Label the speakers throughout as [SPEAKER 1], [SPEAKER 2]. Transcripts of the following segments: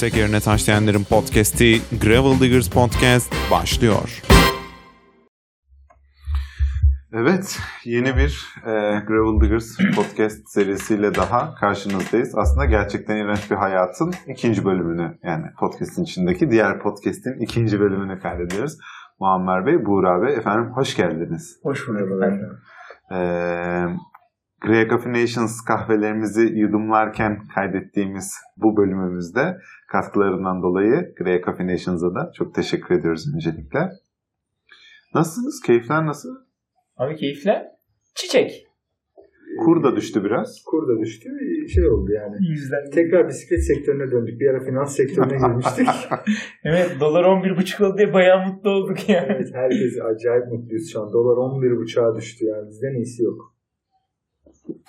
[SPEAKER 1] tekerine taşlayanların podcast'i Gravel Diggers Podcast başlıyor. Evet, yeni bir e, Gravel Diggers podcast serisiyle daha karşınızdayız. Aslında gerçekten iğrenç bir hayatın ikinci bölümünü, yani podcast'in içindeki diğer podcast'in ikinci bölümünü kaydediyoruz. Muammer Bey, Buğra Bey, efendim hoş geldiniz.
[SPEAKER 2] Hoş bulduk efendim.
[SPEAKER 1] Ee, Grey Coffee Nations kahvelerimizi yudumlarken kaydettiğimiz bu bölümümüzde katkılarından dolayı Grey Coffee Nations'a da çok teşekkür ediyoruz öncelikle. Nasılsınız? Keyifler nasıl?
[SPEAKER 2] Abi keyifler çiçek.
[SPEAKER 1] Kur da düştü biraz.
[SPEAKER 3] Kur da düştü. Şey oldu yani.
[SPEAKER 2] Yüzden.
[SPEAKER 3] Tekrar bisiklet sektörüne döndük. Bir ara finans sektörüne girmiştik.
[SPEAKER 2] Evet dolar 11,5 oldu diye bayağı mutlu olduk yani.
[SPEAKER 3] evet herkes acayip mutluyuz şu an. Dolar 11.5'a düştü yani. Bizden iyisi yok.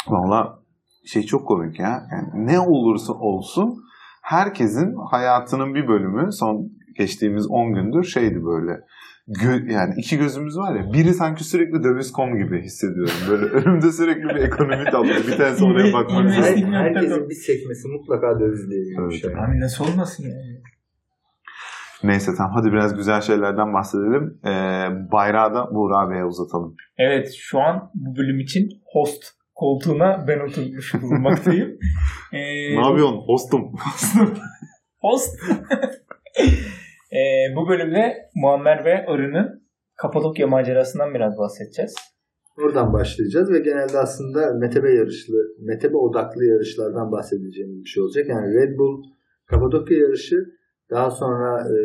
[SPEAKER 1] Valla şey çok komik ya. Yani ne olursa olsun herkesin hayatının bir bölümü son geçtiğimiz 10 gündür şeydi böyle. Gö- yani iki gözümüz var ya biri sanki sürekli döviz.com gibi hissediyorum. Böyle önümde sürekli bir ekonomi tablosu. Bir tanesi oraya bakmak.
[SPEAKER 3] Her, herkesin bir sekmesi mutlaka dövizle ilgili bir
[SPEAKER 1] Evet.
[SPEAKER 3] şey.
[SPEAKER 2] Abi nasıl olmasın yani.
[SPEAKER 1] Neyse tamam hadi biraz güzel şeylerden bahsedelim. Ee, bayrağı da Buğra Bey'e uzatalım.
[SPEAKER 2] Evet şu an bu bölüm için host koltuğuna ben oturmuş bulunmaktayım. Ee,
[SPEAKER 1] Ne yapıyorsun hostum?
[SPEAKER 2] Host. Ee, bu bölümde Muammer ve Arı'nın Kapadokya macerasından biraz bahsedeceğiz.
[SPEAKER 3] Oradan başlayacağız ve genelde aslında metebe yarışlı, metebe odaklı yarışlardan bahsedeceğimiz bir şey olacak. Yani Red Bull Kapadokya yarışı, daha sonra e,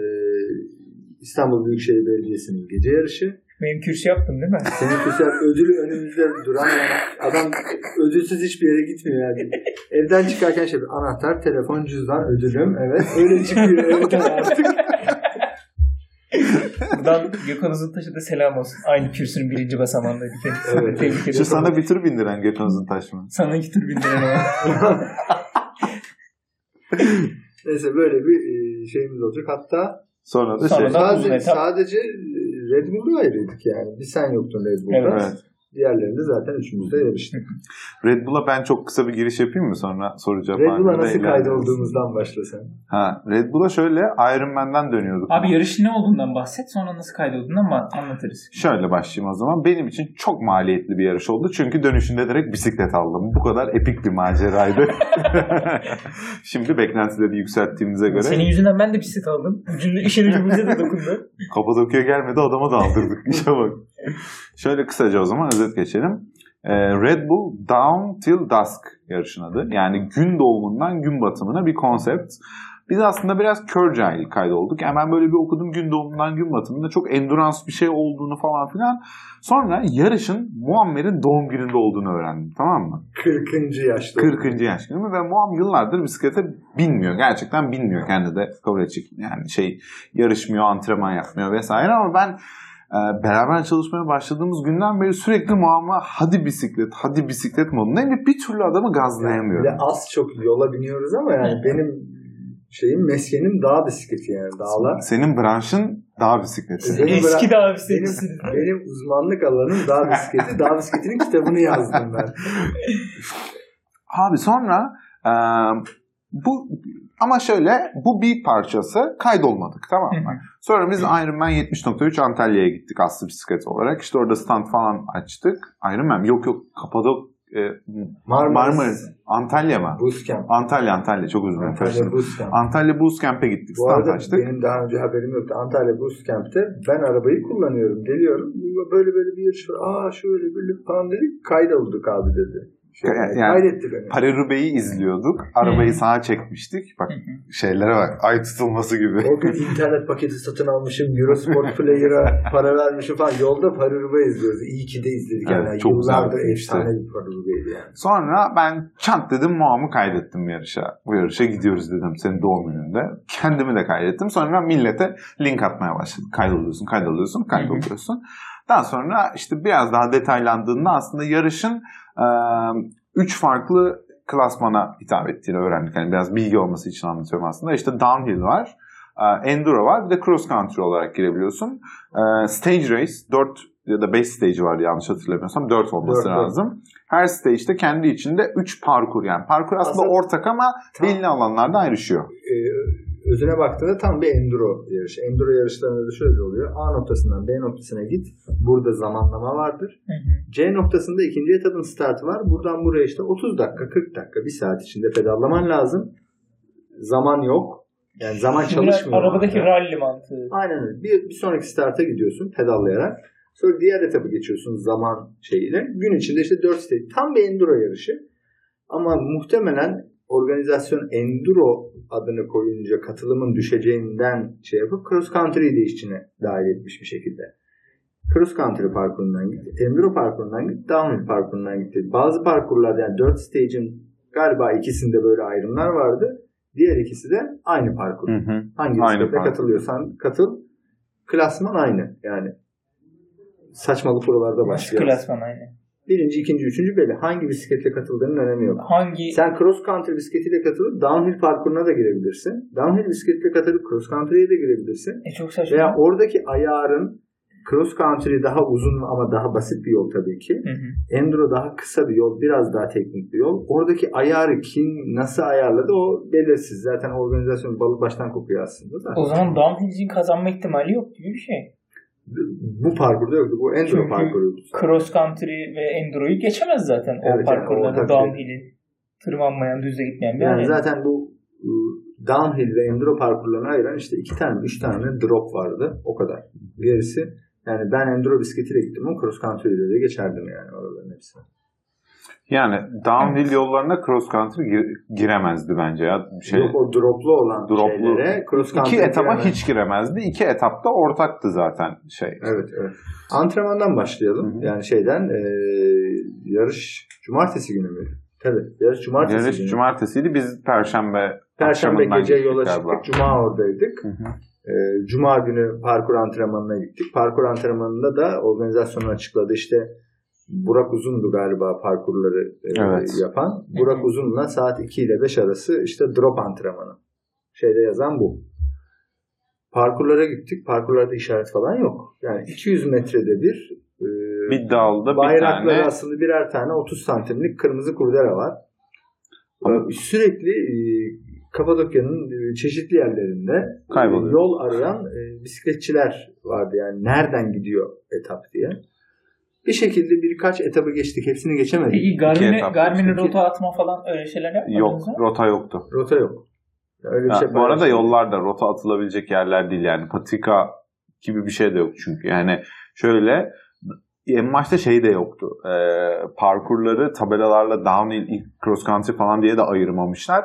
[SPEAKER 3] İstanbul Büyükşehir Belediyesi'nin gece yarışı,
[SPEAKER 2] Benim kürsü yaptım değil mi?
[SPEAKER 3] Senin güzel ödülü önümüzde duran yani adam ödülsüz hiçbir yere gitmiyor yani. Evden çıkarken şey anahtar, telefon, cüzdan, ödülüm evet öyle çıkıyor evden artık.
[SPEAKER 2] Buradan Gökhan Uzuntaş'a da selam olsun. Aynı kürsünün birinci basamağındaydı kendisi.
[SPEAKER 3] Evet.
[SPEAKER 2] Tebrik ederim.
[SPEAKER 1] Şu sana bir tır bindiren Gökhan Uzuntaş mı?
[SPEAKER 2] Sana iki tur bindiren o.
[SPEAKER 3] Neyse böyle bir e, şeyimiz olacak. Hatta
[SPEAKER 1] Sonra da
[SPEAKER 2] Sonra
[SPEAKER 1] şey.
[SPEAKER 2] da-
[SPEAKER 3] sadece, sadece Red Bull'da ayrıydık yani. Bir sen yoktun Red Bull'da.
[SPEAKER 1] Evet.
[SPEAKER 3] Diğerlerinde zaten üçümüz de yarıştık.
[SPEAKER 1] Red Bull'a ben çok kısa bir giriş yapayım mı sonra cevap
[SPEAKER 3] Red Bull'a nasıl
[SPEAKER 1] ilerleriz.
[SPEAKER 3] kaydolduğumuzdan başlasan.
[SPEAKER 1] Ha, Red Bull'a şöyle Iron Man'den dönüyorduk.
[SPEAKER 2] Abi yarışın ne olduğundan bahset. Sonra nasıl kaydolduğundan anlatırız.
[SPEAKER 1] Şöyle başlayayım o zaman. Benim için çok maliyetli bir yarış oldu. Çünkü dönüşünde direkt bisiklet aldım. Bu kadar epik bir maceraydı. Şimdi beklentileri yükselttiğimize göre
[SPEAKER 2] Senin yüzünden ben de bisiklet aldım. Ucunu, işin ucumuza da dokundu.
[SPEAKER 1] Kapadokya gelmedi adama da aldırdık. İşe bak. Şöyle kısaca o zaman özet geçelim. Ee, Red Bull Down Till Dusk yarışın adı. Yani gün doğumundan gün batımına bir konsept. Biz aslında biraz kör cahil kaydolduk. Ben böyle bir okudum gün doğumundan gün batımında çok endurance bir şey olduğunu falan filan. Sonra yarışın Muammer'in doğum gününde olduğunu öğrendim. Tamam mı?
[SPEAKER 3] 40. yaşta.
[SPEAKER 1] 40. yaş günü ve Muam yıllardır bisiklete binmiyor. Gerçekten binmiyor. Kendi de kabul edecek. Yani şey yarışmıyor, antrenman yapmıyor vesaire ama ben beraber çalışmaya başladığımız günden beri sürekli Muam'a hadi bisiklet, hadi bisiklet modundayım ve bir türlü adamı gazlayamıyorum.
[SPEAKER 3] az çok yola biniyoruz ama yani benim şeyim meskenim dağ bisikleti yani dağlar.
[SPEAKER 1] Senin branşın dağ bisikleti.
[SPEAKER 3] Benim
[SPEAKER 2] Eski de abi
[SPEAKER 3] Benim, benim uzmanlık alanım dağ bisikleti. Dağ bisikletinin kitabını yazdım ben.
[SPEAKER 1] Abi sonra e, bu ama şöyle bu bir parçası kaydolmadık tamam mı? Sonra biz Ironman 70.3 Antalya'ya gittik aslı bisiklet olarak. İşte orada stand falan açtık. Ironman yok yok Kapadok e,
[SPEAKER 3] Marmaris.
[SPEAKER 1] Marmaris. Antalya mı?
[SPEAKER 3] Bootcamp.
[SPEAKER 1] Antalya Antalya çok dilerim.
[SPEAKER 3] Antalya. Bootcamp.
[SPEAKER 1] Antalya Bootcamp'e gittik.
[SPEAKER 3] Bu
[SPEAKER 1] Stand
[SPEAKER 3] arada
[SPEAKER 1] açtık.
[SPEAKER 3] benim daha önce haberim yoktu. Antalya Bootcamp'te ben arabayı kullanıyorum. Geliyorum. Böyle böyle bir yarış var. Aa şöyle böyle falan dedik. Kaydolduk abi dedi. Şey,
[SPEAKER 1] Yani-
[SPEAKER 3] beni.
[SPEAKER 1] Paris-Roubaix'i izliyorduk. Arabayı sağa çekmiştik. Bak şeylere bak. Ay tutulması gibi.
[SPEAKER 3] O gün internet paketi satın almışım. Eurosport Player'a para vermişim falan. Yolda Paris-Roubaix izliyoruz. İyi ki de izledik.
[SPEAKER 1] Evet,
[SPEAKER 3] yani
[SPEAKER 1] çok
[SPEAKER 3] Yıllardır
[SPEAKER 1] güzel
[SPEAKER 3] efsane bir Paris-Roubaix'di yani.
[SPEAKER 1] Sonra ben çant dedim Muam'ı kaydettim yarışa. Bu yarışa gidiyoruz dedim senin doğum gününde. Kendimi de kaydettim. Sonra millete link atmaya başladım. Kaydoluyorsun, kaydoluyorsun, kaydoluyorsun. Daha sonra işte biraz daha detaylandığında aslında yarışın üç farklı klasmana hitap ettiğini öğrendik. Yani biraz bilgi olması için anlatıyorum aslında. İşte downhill var, e, enduro var, bir de cross country olarak girebiliyorsun. E, stage race, 4 ya da 5 stage vardı yanlış hatırlamıyorsam. 4 olması
[SPEAKER 3] Dört, dört.
[SPEAKER 1] lazım. Her stage'de kendi içinde 3 parkur yani. Parkur aslında,
[SPEAKER 3] Aslında-
[SPEAKER 1] ortak ama
[SPEAKER 3] Tam-
[SPEAKER 1] belli alanlarda ayrışıyor.
[SPEAKER 3] Ee, özüne baktığında tam bir enduro yarışı. Enduro yarışlarında da şöyle oluyor. A noktasından B noktasına git. Burada zamanlama vardır.
[SPEAKER 2] Hı hı.
[SPEAKER 3] C noktasında ikinci etapın startı var. Buradan buraya işte 30 dakika, 40 dakika, bir saat içinde pedallaman lazım. Zaman yok. Yani zaman
[SPEAKER 2] Biraz
[SPEAKER 3] çalışmıyor.
[SPEAKER 2] arabadaki rally mantığı.
[SPEAKER 3] Aynen öyle. Bir, bir sonraki starta gidiyorsun pedallayarak. Sonra diğer etapı geçiyorsun zaman şeyiyle. Gün içinde işte 4 stage. Tam bir enduro yarışı. Ama muhtemelen organizasyon enduro adını koyunca katılımın düşeceğinden şey yapıp cross country'yi de işçine dahil etmiş bir şekilde. Cross country parkurundan git, enduro parkurundan git, downhill parkurundan git. Bazı parkurlarda yani 4 stage'in galiba ikisinde böyle ayrımlar vardı. Diğer ikisi de aynı parkur.
[SPEAKER 1] Hı hı.
[SPEAKER 3] Hangi bisiklete katılıyorsan katıl. Klasman aynı yani. Saçmalık buralarda başlıyor.
[SPEAKER 2] klasman aynı?
[SPEAKER 3] Birinci, ikinci, üçüncü belli. Hangi bisikletle katıldığının önemi yok.
[SPEAKER 2] Hangi
[SPEAKER 3] Sen cross country bisikletiyle katılıp downhill parkuruna da girebilirsin. Downhill bisikletle katılıp cross country'ye de girebilirsin.
[SPEAKER 2] e çok saçma.
[SPEAKER 3] Veya oradaki ayarın cross country daha uzun ama daha basit bir yol tabii ki.
[SPEAKER 2] Hı hı.
[SPEAKER 3] Enduro daha kısa bir yol, biraz daha teknik bir yol. Oradaki ayarı kim nasıl ayarladı o belirsiz. Zaten organizasyon balık baştan kokuyor aslında da.
[SPEAKER 2] O zaman downhill'cinin kazanma ihtimali yok gibi bir şey.
[SPEAKER 3] Bu parkurda yoktu. Bu enduro
[SPEAKER 2] Çünkü
[SPEAKER 3] parkuruydu.
[SPEAKER 2] Cross country ve enduro'yu geçemez zaten
[SPEAKER 3] Evet,
[SPEAKER 2] o
[SPEAKER 3] yani
[SPEAKER 2] parkurlarda
[SPEAKER 3] o tabii.
[SPEAKER 2] downhill'in. Tırmanmayan, düzde gitmeyen bir
[SPEAKER 3] Yani
[SPEAKER 2] arena.
[SPEAKER 3] zaten bu ıı, downhill ve enduro parkurlarını ayıran işte iki tane, üç tane drop vardı. O kadar. Gerisi yani ben enduro bisikletiyle gittim ama cross country'de de geçerdim yani oraların hepsine.
[SPEAKER 1] Yani downhill yollarına cross country gir- giremezdi bence ya. Şey,
[SPEAKER 3] Yok o droplu olan
[SPEAKER 1] Droplu.
[SPEAKER 3] şeylere cross country
[SPEAKER 1] iki etaba
[SPEAKER 3] giremez.
[SPEAKER 1] hiç giremezdi. İki etapta ortaktı zaten şey.
[SPEAKER 3] Evet, evet. Antrenmandan başlayalım.
[SPEAKER 1] Hı hı.
[SPEAKER 3] Yani şeyden e, yarış cumartesi günü mü? Tabii. Yarış cumartesi
[SPEAKER 1] Yarış
[SPEAKER 3] günü.
[SPEAKER 1] cumartesiydi. Biz perşembe
[SPEAKER 3] Perşembe gece yola
[SPEAKER 1] galiba.
[SPEAKER 3] çıktık. Cuma oradaydık. Ee, Cuma günü parkur antrenmanına gittik. Parkur antrenmanında da organizasyonu açıkladı. İşte Burak Uzun'du galiba parkurları e,
[SPEAKER 1] Evet.
[SPEAKER 3] yapan. Burak Uzun'la saat 2 ile 5 arası işte drop antrenmanı. Şeyde yazan bu. Parkurlara gittik. Parkurlarda işaret falan yok. Yani 200 metrede bir e,
[SPEAKER 1] Bir dalda bir tane
[SPEAKER 3] asılı birer tane 30 santimlik kırmızı kurdele var.
[SPEAKER 1] Ama-
[SPEAKER 3] Sürekli e, Kapadokya'nın çeşitli yerlerinde
[SPEAKER 1] Kayboluyor.
[SPEAKER 3] yol arayan bisikletçiler vardı yani nereden gidiyor etap diye. Bir şekilde birkaç etabı geçtik. Hepsini geçemedik.
[SPEAKER 2] Peki Garmin'e Garmin'e
[SPEAKER 3] çünkü-
[SPEAKER 2] rota atma falan öyle şeyler yapmadınız
[SPEAKER 1] yok
[SPEAKER 2] mı?
[SPEAKER 1] rota yoktu.
[SPEAKER 3] Rota yok. Öyle bir şey
[SPEAKER 1] bu arada yollar da rota atılabilecek yerler değil yani patika gibi bir şey de yok çünkü yani şöyle en başta şey de yoktu Ee, parkurları tabelalarla downhill cross country falan diye de ayırmamışlar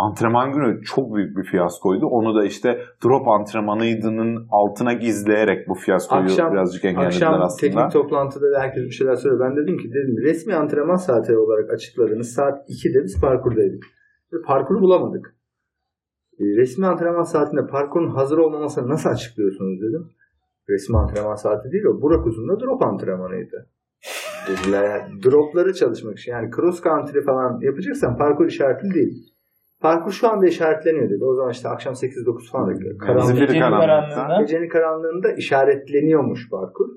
[SPEAKER 1] antrenman günü çok büyük bir fiyaskoydu onu da işte drop antrenmanıydının altına gizleyerek bu fiyaskoyu
[SPEAKER 3] Akşam-
[SPEAKER 1] birazcık engellediler
[SPEAKER 3] Akşam
[SPEAKER 1] aslında.
[SPEAKER 3] teknik toplantıda da herkes bir şeyler söylüyor. Ben dedim ki dedim resmi antrenman saati olarak açıkladığınız saat 2'de biz parkurdaydık. Ve parkuru bulamadık. E, resmi antrenman saatinde parkurun hazır olmamasını nasıl açıklıyorsunuz dedim. Resmi antrenman saati değil o. Burak Uzun'da drop antrenmanıydı. Dediler yani dropları çalışmak için. Yani cross country falan yapacaksan parkur işaretli değil. Parkur şu anda işaretleniyor dedi. O zaman işte akşam 8-9 falan. Karanlık.
[SPEAKER 1] Zifiri
[SPEAKER 2] Gecenin karanlığında.
[SPEAKER 3] Gecenin karanlığında işaretleniyormuş parkur.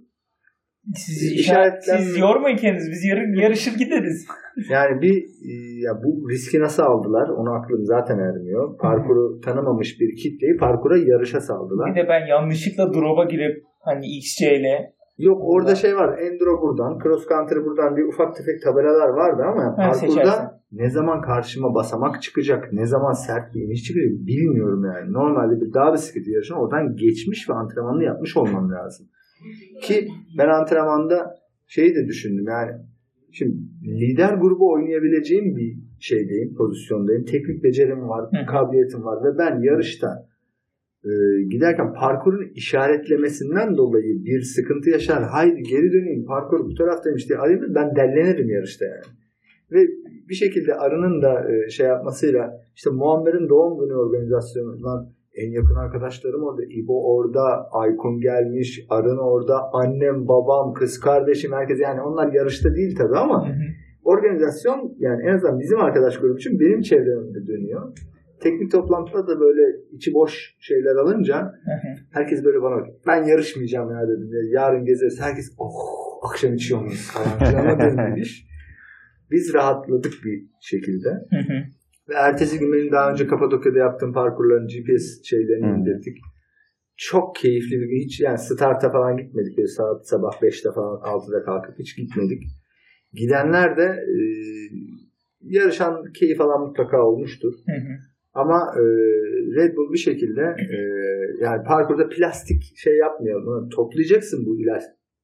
[SPEAKER 2] Siz,
[SPEAKER 3] İşaretlen-
[SPEAKER 2] siz yormayın kendiniz. Biz yarın yarışır gideriz.
[SPEAKER 3] Yani bir e, ya bu riski nasıl aldılar? Onu aklım zaten ermiyor. Parkuru tanımamış bir kitleyi parkura yarışa saldılar.
[SPEAKER 2] Bir de ben yanlışlıkla drop'a girip hani XC ile
[SPEAKER 3] Yok orada şey var. Enduro buradan, cross country buradan bir ufak tefek tabelalar vardı ama parkurda
[SPEAKER 2] seçersin.
[SPEAKER 3] ne zaman karşıma basamak çıkacak, ne zaman sert bir iniş çıkacak bilmiyorum yani. Normalde bir dağ bisikleti yarışına oradan geçmiş ve antrenmanını yapmış olmam lazım. Ki ben antrenmanda şeyi de düşündüm yani şimdi lider grubu oynayabileceğim bir şeydeyim, pozisyondayım. Teknik becerim var,
[SPEAKER 2] hı.
[SPEAKER 3] kabiliyetim var ve ben yarışta e, giderken parkurun işaretlemesinden dolayı bir sıkıntı yaşar. Haydi geri döneyim parkur bu taraftaymış diye arayayım ben dellenirim yarışta yani. Ve bir şekilde arının da e, şey yapmasıyla işte Muammer'in doğum günü organizasyonundan en yakın arkadaşlarım orada. İbo orada, Aykun gelmiş, Arın orada, annem, babam, kız kardeşim herkes yani onlar yarışta değil tabii ama organizasyon yani en azından bizim arkadaş grubum için benim çevremde dönüyor. Teknik toplantıda da böyle içi boş şeyler alınca herkes böyle bana ben yarışmayacağım ya dedim. Ya, yarın gezeriz. Herkes oh akşam içiyor muyuz falan dönmüş. Biz rahatladık bir şekilde. Ve ertesi gün benim daha önce Kapadokya'da yaptığım parkurların GPS şeylerini indirdik. Çok keyifli bir gün. Hiç yani starta falan gitmedik. Böyle saat sabah 5'te falan 6'da kalkıp hiç gitmedik. Gidenler de e, yarışan keyif alan mutlaka olmuştur.
[SPEAKER 2] Hı hı.
[SPEAKER 3] Ama e, Red Bull bir şekilde e, yani parkurda plastik şey yapmıyor. Toplayacaksın bu ilaç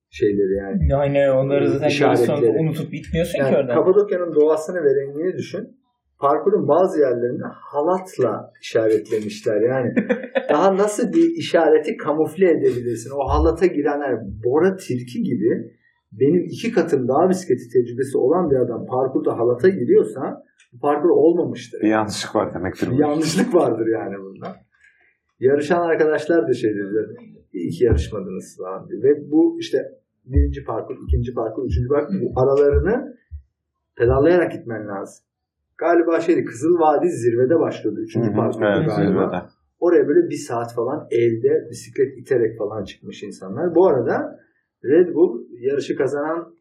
[SPEAKER 3] şeyleri yani.
[SPEAKER 2] Yani onları zaten
[SPEAKER 3] İşaretleri.
[SPEAKER 2] yarış sonunda unutup bitmiyorsun ki
[SPEAKER 3] Yani
[SPEAKER 2] oradan.
[SPEAKER 3] Kapadokya'nın doğasını ve rengini düşün. Parkurun bazı yerlerini halatla işaretlemişler. Yani daha nasıl bir işareti kamufle edebilirsin? O halata girenler Bora Tilki gibi benim iki katım daha bisikleti tecrübesi olan bir adam parkurda halata giriyorsa bu parkur olmamıştır.
[SPEAKER 1] Bir yanlışlık var demektir.
[SPEAKER 3] Bir yanlışlık vardır yani bunda. Yarışan arkadaşlar da şey dediler. İyi ki yarışmadınız falan diye. Ve bu işte birinci parkur, ikinci parkur, üçüncü parkur bu aralarını pedallayarak gitmen lazım. Galiba şeydi Kızıl Vadi zirvede başladı. Üçüncü parkur
[SPEAKER 1] Evet,
[SPEAKER 3] galiba.
[SPEAKER 1] zirvede.
[SPEAKER 3] Oraya böyle bir saat falan elde bisiklet iterek falan çıkmış insanlar. Bu arada Red Bull yarışı kazanan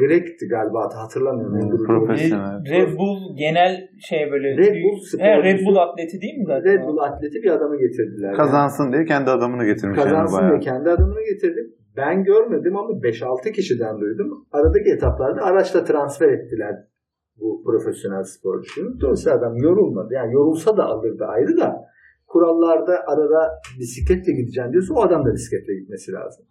[SPEAKER 3] Greg'ti galiba hatırlamıyorum.
[SPEAKER 1] Hmm, profesyonel.
[SPEAKER 2] Red, Red Bull genel şey böyle
[SPEAKER 3] Red
[SPEAKER 2] büyük-
[SPEAKER 3] Bull
[SPEAKER 2] He, Red. Bull atleti değil mi zaten?
[SPEAKER 3] Red Bull atleti bir adamı getirdiler.
[SPEAKER 1] Kazansın diye kendi adamını getirmiş yani
[SPEAKER 3] Kazansın
[SPEAKER 1] bayağı.
[SPEAKER 3] diye kendi adamını getirdim. Ben görmedim ama 5-6 kişiden duydum. Aradaki etaplarda araçla transfer ettiler bu profesyonel sporcuyu. Dolayısıyla adam yorulmadı. Yani yorulsa da alırdı ayrı da kurallarda arada bisikletle gideceğim diyorsa o adam da bisikletle gitmesi lazım.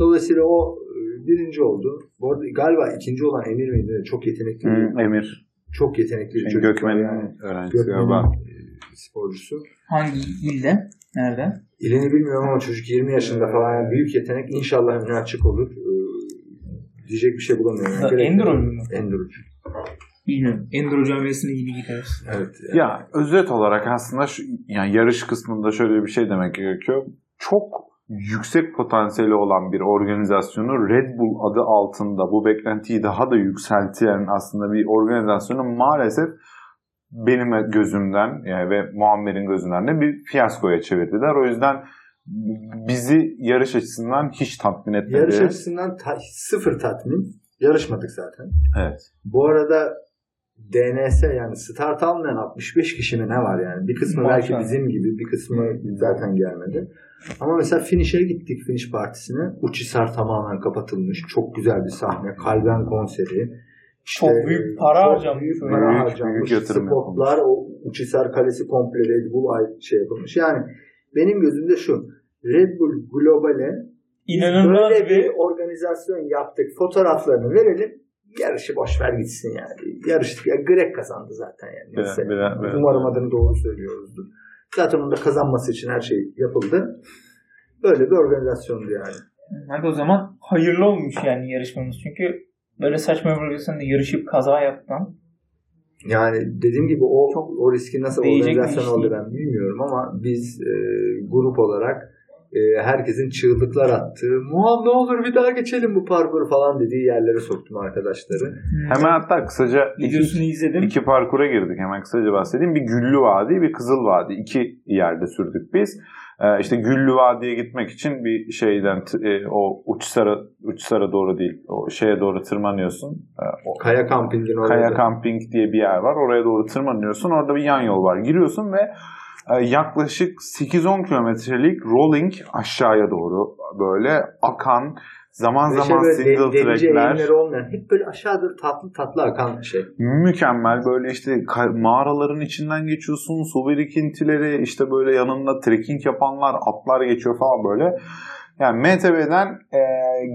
[SPEAKER 3] Dolayısıyla o e, birinci oldu. Bu arada galiba ikinci olan Emir miydi? Çok yetenekli bir,
[SPEAKER 1] Hı, Emir.
[SPEAKER 3] çok yetenekli bir
[SPEAKER 1] Şey,
[SPEAKER 3] çocuk
[SPEAKER 1] Gökmen'in
[SPEAKER 3] yani.
[SPEAKER 1] öğrencisi
[SPEAKER 3] Gökmen'in
[SPEAKER 1] galiba.
[SPEAKER 3] e, sporcusu.
[SPEAKER 2] Hangi ilde? Nerede?
[SPEAKER 3] İlini bilmiyorum ama çocuk 20 yaşında falan yani büyük yetenek. İnşallah önü açık olur. Ee, diyecek bir şey bulamıyorum. Yani.
[SPEAKER 2] Enduro mu?
[SPEAKER 3] Endurocu.
[SPEAKER 2] Bilmiyorum. Enduro camiasına yeni gideriz.
[SPEAKER 3] Evet.
[SPEAKER 1] Ya özet olarak aslında şu, yani yarış kısmında şöyle bir şey demek gerekiyor. Çok yüksek potansiyeli olan bir organizasyonu Red Bull adı altında bu beklentiyi daha da yükselten aslında bir organizasyonu maalesef benim gözümden yani ve Muammer'in gözünden de bir fiyaskoya çevirdiler. O yüzden bizi yarış açısından hiç tatmin etmedi.
[SPEAKER 3] Yarış açısından ta- sıfır tatmin. Yarışmadık zaten.
[SPEAKER 1] Evet.
[SPEAKER 3] Bu arada DNS yani start almayan 65 kişi mi ne var yani? Bir kısmı belki
[SPEAKER 2] Maşallah.
[SPEAKER 3] bizim gibi bir kısmı zaten gelmedi. Ama mesela finish'e gittik finish partisine. Uçhisar tamamen kapatılmış. Çok güzel bir sahne. Kalben konseri. İşte,
[SPEAKER 2] Çok büyük para
[SPEAKER 3] çok
[SPEAKER 2] harcanmış
[SPEAKER 3] Büyük para
[SPEAKER 1] Büyük-
[SPEAKER 3] harcanmış.
[SPEAKER 1] büyük yatırım
[SPEAKER 3] Spotlar o Uçhisar Kalesi komple Red Bull ait şey yapılmış. Yani benim gözümde şu. Red Bull Global'e
[SPEAKER 2] İnanılmaz
[SPEAKER 3] böyle bir
[SPEAKER 2] bir
[SPEAKER 3] organizasyon yaptık. Fotoğraflarını verelim. Yarışı boş ver gitsin yani. Yarıştık. Ya Greg kazandı zaten yani. Neyse.
[SPEAKER 1] biraz- biraz-
[SPEAKER 3] Umarım adını doğru söylüyoruzdur. Zaten onun da kazanması için her şey yapıldı. Böyle bir organizasyondu yani.
[SPEAKER 2] Hadi o zaman hayırlı olmuş yani yarışmamız. Çünkü böyle saçma bir organizasyonda yarışıp kaza yapmam.
[SPEAKER 3] Yani dediğim gibi o
[SPEAKER 2] Çok
[SPEAKER 3] o riski nasıl
[SPEAKER 2] değecek
[SPEAKER 3] organizasyon oldu ben bilmiyorum ama biz e, grup olarak e, herkesin çığlıklar attığı Muham ne olur bir daha geçelim bu parkuru falan dediği yerlere soktum arkadaşları.
[SPEAKER 1] Hemen hatta kısaca iki,
[SPEAKER 2] videosunu izledim.
[SPEAKER 1] İki parkura girdik hemen kısaca bahsedeyim. Bir Güllü Vadi, bir Kızıl Vadi. İki yerde sürdük biz. Ee, işte Güllü Vadi'ye gitmek için bir şeyden e, o Uçsar'a Uçsar'a doğru değil. O şeye doğru tırmanıyorsun. Ee, o
[SPEAKER 3] Kaya kampingin orada.
[SPEAKER 1] Kaya Camping diye bir yer var. Oraya doğru tırmanıyorsun. Orada bir yan yol var. Giriyorsun ve yaklaşık 8-10 kilometrelik rolling aşağıya doğru böyle akan zaman
[SPEAKER 3] şey
[SPEAKER 1] zaman
[SPEAKER 3] böyle
[SPEAKER 1] single
[SPEAKER 3] de-
[SPEAKER 1] trackler
[SPEAKER 3] olmayan hep böyle aşağı doğru tatlı tatlı akan şey.
[SPEAKER 1] mükemmel böyle işte mağaraların içinden geçiyorsun su birikintileri işte böyle yanında trekking yapanlar atlar geçiyor falan böyle yani MTB'den e,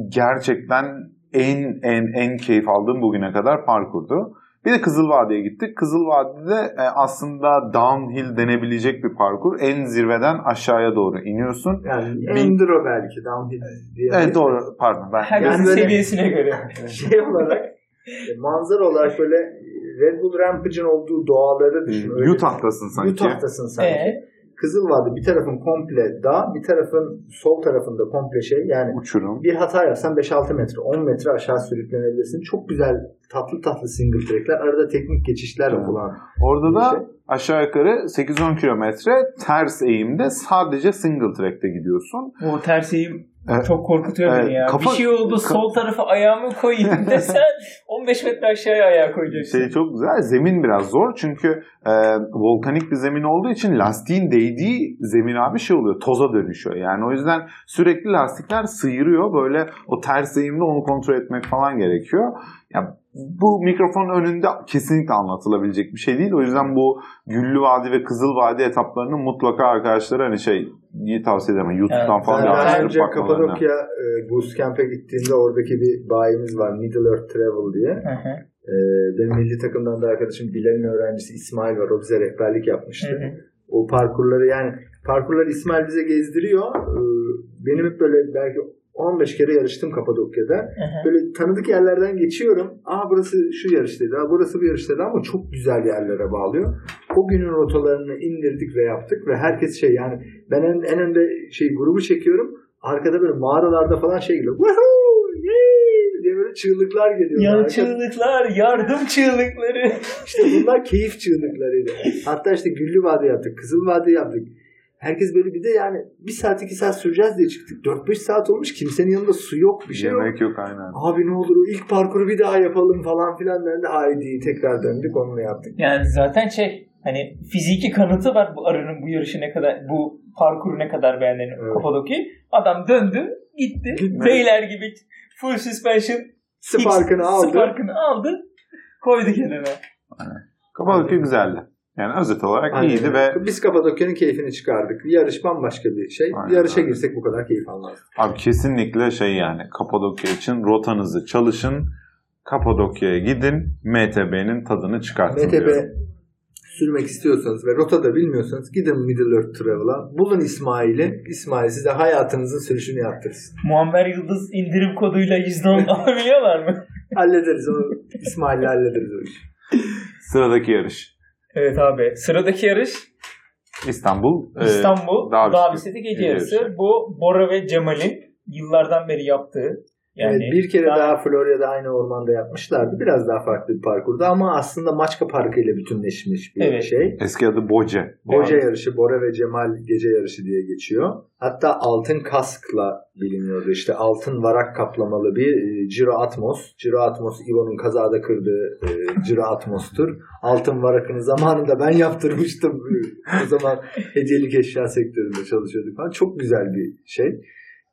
[SPEAKER 1] gerçekten en en en keyif aldığım bugüne kadar parkurdu. Bir de Kızıl Vadi'ye gittik. Kızıl Vadi'de e, aslında downhill denebilecek bir parkur. En zirveden aşağıya doğru iniyorsun.
[SPEAKER 3] Yani
[SPEAKER 1] Bir-
[SPEAKER 3] enduro belki downhill diye.
[SPEAKER 1] Evet doğru pardon ben
[SPEAKER 2] Herkesin
[SPEAKER 3] Yani
[SPEAKER 2] seviyesine göre.
[SPEAKER 3] Şey olarak e, manzara olarak böyle Red Bull Rampage'ın olduğu doğaları düşün. Öyle-
[SPEAKER 1] Utah'tasın sanki.
[SPEAKER 3] Utah'tasın sanki.
[SPEAKER 2] Ee?
[SPEAKER 3] Kızılvadi bir tarafın komple dağ, bir tarafın sol tarafında komple şey. Yani
[SPEAKER 1] Uçurum.
[SPEAKER 3] bir hata yapsan 5-6 metre, 10 metre aşağı sürüklenebilirsin. Çok güzel tatlı tatlı single trackler. Arada teknik geçişler
[SPEAKER 1] Evet.
[SPEAKER 3] olan.
[SPEAKER 1] Orada da
[SPEAKER 3] şey.
[SPEAKER 1] aşağı yukarı 8-10 kilometre ters eğimde sadece single track'te gidiyorsun.
[SPEAKER 2] O ters eğim
[SPEAKER 1] Evet.
[SPEAKER 2] Çok korkutuyor
[SPEAKER 1] Evet,
[SPEAKER 2] beni ya.
[SPEAKER 1] kafa-
[SPEAKER 2] bir şey oldu sol tarafa ayağımı koyayım desen 15 metre aşağıya ayağı koyacaksın.
[SPEAKER 1] Şey çok güzel. Zemin biraz zor çünkü e, volkanik bir zemin olduğu için lastiğin değdiği zemin abi şey oluyor. Toza dönüşüyor. Yani o yüzden sürekli lastikler sıyırıyor. Böyle o ters eğimde onu kontrol etmek falan gerekiyor. Ya bu mikrofonun önünde kesinlikle anlatılabilecek bir şey değil. O yüzden bu Güllü Vadi ve Kızıl Vadi etaplarını mutlaka arkadaşlara hani şey iyi tavsiye ederim. YouTube'dan
[SPEAKER 2] Evet,
[SPEAKER 1] falan
[SPEAKER 3] daha
[SPEAKER 1] araştırıp
[SPEAKER 3] önce. Kapadokya e, Boost Camp'e gittiğimde oradaki bir bayimiz var. Middle Earth Travel diye.
[SPEAKER 2] Hı hı,
[SPEAKER 3] E, benim milli takımdan da arkadaşım Bilal'in öğrencisi İsmail var. O bize rehberlik yapmıştı.
[SPEAKER 2] hı hı.
[SPEAKER 3] O parkurları yani parkurları İsmail bize gezdiriyor. E, benim hep böyle belki 15 kere yarıştım Kapadokya'da.
[SPEAKER 2] Hı.
[SPEAKER 3] Böyle tanıdık yerlerden geçiyorum. Aa burası şu yarıştaydı, aa burası bu yarıştaydı ama çok güzel yerlere bağlıyor. O günün rotalarını indirdik ve yaptık ve herkes şey yani ben en, en önde şey grubu çekiyorum. Arkada böyle mağaralarda falan şey geliyor. Woohoo! Yay! diye böyle çığlıklar geliyor.
[SPEAKER 2] Ya
[SPEAKER 3] Arka-
[SPEAKER 2] çığlıklar, yardım çığlıkları.
[SPEAKER 3] İşte bunlar keyif çığlıklarıydı. Hatta işte Güllü Vadi yaptık, Kızıl Vadi yaptık. Herkes böyle bir de yani bir saat iki saat süreceğiz diye çıktık. 4-5 saat olmuş kimsenin yanında su yok bir şey yok.
[SPEAKER 1] Yemek yok aynen.
[SPEAKER 3] Abi ne olur o ilk parkuru bir daha yapalım falan filan dendi. Haydi tekrar döndük onunla yaptık.
[SPEAKER 2] Yani zaten şey hani fiziki kanıtı var bu arının bu yarışı ne kadar bu parkuru ne kadar beğendiğini
[SPEAKER 3] Evet.
[SPEAKER 2] Kapadokya. Adam döndü gitti.
[SPEAKER 3] Gitti.
[SPEAKER 2] Beyler gibi full suspension
[SPEAKER 3] Spark'ını
[SPEAKER 2] X
[SPEAKER 3] aldı.
[SPEAKER 2] Spark'ını aldı. Koydu kenara.
[SPEAKER 1] Kapadokya güzeldi. Yani özet olarak
[SPEAKER 3] Aynen
[SPEAKER 1] iyiydi ve
[SPEAKER 3] Biz Kapadokya'nın keyfini çıkardık. Yarış bambaşka bir şey.
[SPEAKER 1] Aynen,
[SPEAKER 3] Yarışa girsek bu kadar keyif almazdık.
[SPEAKER 1] abi kesinlikle şey yani Kapadokya için rotanızı çalışın. Kapadokya'ya gidin. MTB'nin tadını çıkartın
[SPEAKER 3] MTB
[SPEAKER 1] diyorum.
[SPEAKER 3] sürmek istiyorsanız ve rota da bilmiyorsanız gidin Middle Earth Travel'a. Bulun İsmail'i. İsmail size hayatınızın sürüşünü yaptırsın.
[SPEAKER 2] Muammer Yıldız indirim koduyla %10 alabiliyorlar mı?
[SPEAKER 3] Hallederiz onu. İsmail'le hallederiz o işi.
[SPEAKER 1] Sıradaki yarış.
[SPEAKER 2] Evet abi. Sıradaki yarış
[SPEAKER 1] İstanbul. e,
[SPEAKER 2] İstanbul
[SPEAKER 1] Bisikleti
[SPEAKER 2] Gece. Yarışı. Bu Bora ve Cemal'in yıllardan beri yaptığı. Yani
[SPEAKER 3] Evet, bir kere
[SPEAKER 2] daha-
[SPEAKER 3] daha Florya'da aynı ormanda yapmışlardı. Biraz daha farklı bir parkurda ama aslında Maçka Parkı ile bütünleşmiş bir
[SPEAKER 2] Evet.
[SPEAKER 3] şey.
[SPEAKER 1] eski adı Boce.
[SPEAKER 3] Boca yarışı, Bora ve Cemal gece yarışı diye geçiyor. Hatta altın kaskla biliniyordu. İşte altın varak kaplamalı bir e, Giro Atmos. Giro Atmos Ivo'nun kazada kırdığı e, Giro Atmos'tur. Altın varakını zamanında ben yaptırmıştım. o zaman hediyelik eşya sektöründe çalışıyorduk falan. Çok güzel bir şey.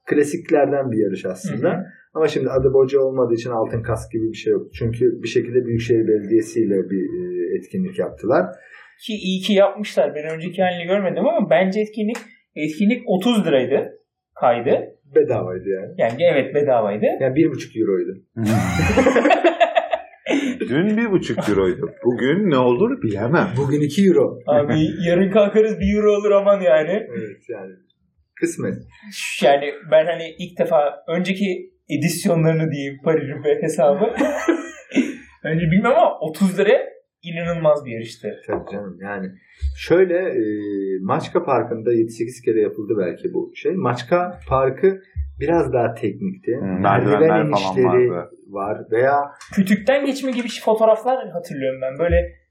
[SPEAKER 3] Klasiklerden bir yarış aslında.
[SPEAKER 2] Hı hı.
[SPEAKER 3] Ama şimdi adı Boca olmadığı için altın kask gibi bir şey yok. Çünkü bir şekilde Büyükşehir Belediyesi ile bir e, etkinlik yaptılar.
[SPEAKER 2] Ki iyi ki yapmışlar. Ben önceki halini görmedim ama bence etkinlik etkinlik 30 liraydı kaydı.
[SPEAKER 3] Bedavaydı yani.
[SPEAKER 2] Yani evet bedavaydı.
[SPEAKER 3] Yani bir buçuk euroydu.
[SPEAKER 1] Dün bir buçuk euroydu. Bugün ne olur bilemem.
[SPEAKER 3] Bugün 2 euro.
[SPEAKER 2] Abi yarın kalkarız 1 euro olur aman yani.
[SPEAKER 3] Evet yani. Kısmet.
[SPEAKER 2] Yani ben hani ilk defa önceki edisyonlarını diyeyim Paris hesabı. Önce bilmem ama 30 lira inanılmaz bir yarıştı.
[SPEAKER 3] Tabii canım yani. Şöyle e, Maçka Parkı'nda 7-8 kere yapıldı belki bu şey. Maçka Parkı biraz daha teknikti.
[SPEAKER 1] Hmm,
[SPEAKER 3] Merdiven
[SPEAKER 1] merdivenler falan
[SPEAKER 3] inişleri
[SPEAKER 1] vardı.
[SPEAKER 3] var veya
[SPEAKER 2] Kütükten geçme gibi fotoğraflar hatırlıyorum ben. Böyle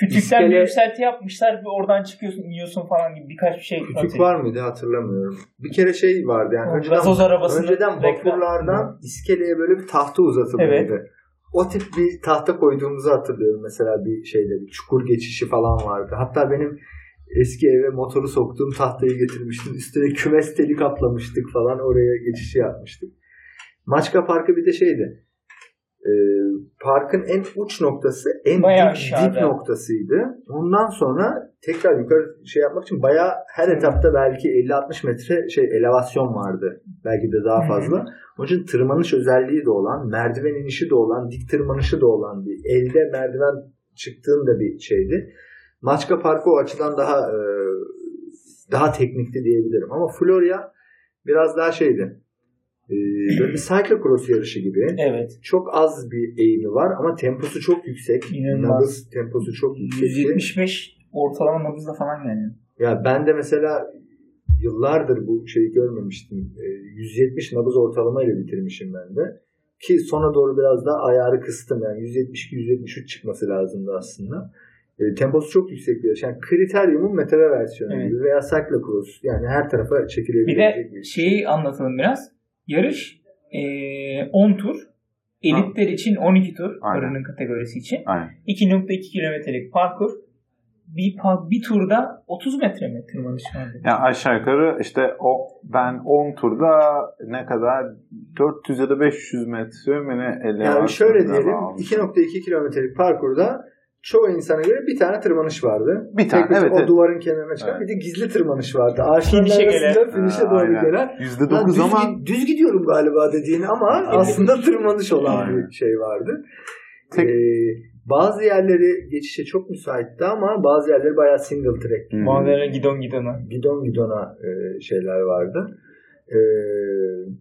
[SPEAKER 2] kütükten
[SPEAKER 3] İskele-
[SPEAKER 2] bir yükselti yapmışlar ve oradan çıkıyorsun iniyorsun falan gibi birkaç bir şey
[SPEAKER 3] küçük var mıydı hatırlamıyorum. Bir kere şey vardı yani.
[SPEAKER 2] O
[SPEAKER 3] Önceden,
[SPEAKER 2] gazoz arabasının
[SPEAKER 3] önceden
[SPEAKER 2] reklam-
[SPEAKER 3] vapurlardan iskeleye böyle bir tahta uzatılıyordu. O tip bir tahta koyduğumuzu hatırlıyorum mesela bir şeyde bir çukur geçişi falan vardı. Hatta benim eski eve motoru soktuğum tahtayı getirmiştim. Üstüne kümes teli kaplamıştık falan oraya geçişi yapmıştık. Maçka Parkı bir de şeydi. E, parkın en uç noktası en
[SPEAKER 2] Bayağı
[SPEAKER 3] dip,
[SPEAKER 2] aşağıda.
[SPEAKER 3] dip noktasıydı. Ondan sonra tekrar yukarı şey yapmak için bayağı her etapta belki 50-60 metre şey elevasyon vardı. Belki de daha fazla. Onun için tırmanış özelliği de olan, merdiven inişi de olan, dik tırmanışı da olan bir elde merdiven çıktığında bir şeydi. Maçka Parkı o açıdan daha e, daha teknikti diyebilirim. Ama Florya biraz daha şeydi. E, böyle bir cyclocross yarışı gibi.
[SPEAKER 2] Evet.
[SPEAKER 3] Çok az bir eğimi var ama temposu çok yüksek.
[SPEAKER 2] İnanılmaz.
[SPEAKER 3] Nabız temposu çok yüksek.
[SPEAKER 2] 175 ortalama nabızla falan yani.
[SPEAKER 3] Ya ben de mesela yıllardır bu şeyi görmemiştim. E, 170 nabız ortalama ile bitirmişim ben de. Ki sona doğru biraz daha ayarı kıstım. Yani 172-173 çıkması lazımdı aslında. E, temposu çok yüksek bir yarış. Yani kriteryumun metare versiyonu
[SPEAKER 2] Evet.
[SPEAKER 3] gibi veya cyclocross. Yani her tarafa
[SPEAKER 2] Bir
[SPEAKER 3] çekilebilecek
[SPEAKER 2] de
[SPEAKER 3] bir
[SPEAKER 2] şeyi anlatalım biraz. Yarış e, 10 tur. Elitler için 12 tur.
[SPEAKER 1] Aynen.
[SPEAKER 2] Arının kategorisi için.
[SPEAKER 1] Aynen.
[SPEAKER 2] 2.2 kilometrelik parkur. Bir, bir turda 30 metre mi tırmanış vardı?
[SPEAKER 1] Yani aşağı yukarı işte o ben 10 turda ne kadar 400 ya da 500 metre mi ne ele
[SPEAKER 3] Yani şöyle diyelim
[SPEAKER 1] almışım.
[SPEAKER 3] 2.2 kilometrelik parkurda çoğu insana göre bir tane tırmanış vardı.
[SPEAKER 1] Bir tane,
[SPEAKER 3] Tek
[SPEAKER 1] evet,
[SPEAKER 3] O
[SPEAKER 1] evet.
[SPEAKER 3] duvarın kenarına çıkan
[SPEAKER 1] Evet.
[SPEAKER 3] bir de gizli tırmanış vardı. Ağaçların
[SPEAKER 2] Finişe
[SPEAKER 3] arasında finişe doğru
[SPEAKER 1] aynen.
[SPEAKER 3] gelen.
[SPEAKER 1] %9
[SPEAKER 3] düz,
[SPEAKER 1] ama
[SPEAKER 3] düz gidiyorum galiba dediğin ama aslında tırmanış olan
[SPEAKER 1] Aynen.
[SPEAKER 3] bir şey vardı.
[SPEAKER 1] Tek-
[SPEAKER 3] Ee, bazı yerleri geçişe çok müsaitti ama bazı yerleri bayağı single track.
[SPEAKER 1] Hmm.
[SPEAKER 2] Bazılarına gidon gidona.
[SPEAKER 3] Gidon gidona e, şeyler vardı. E,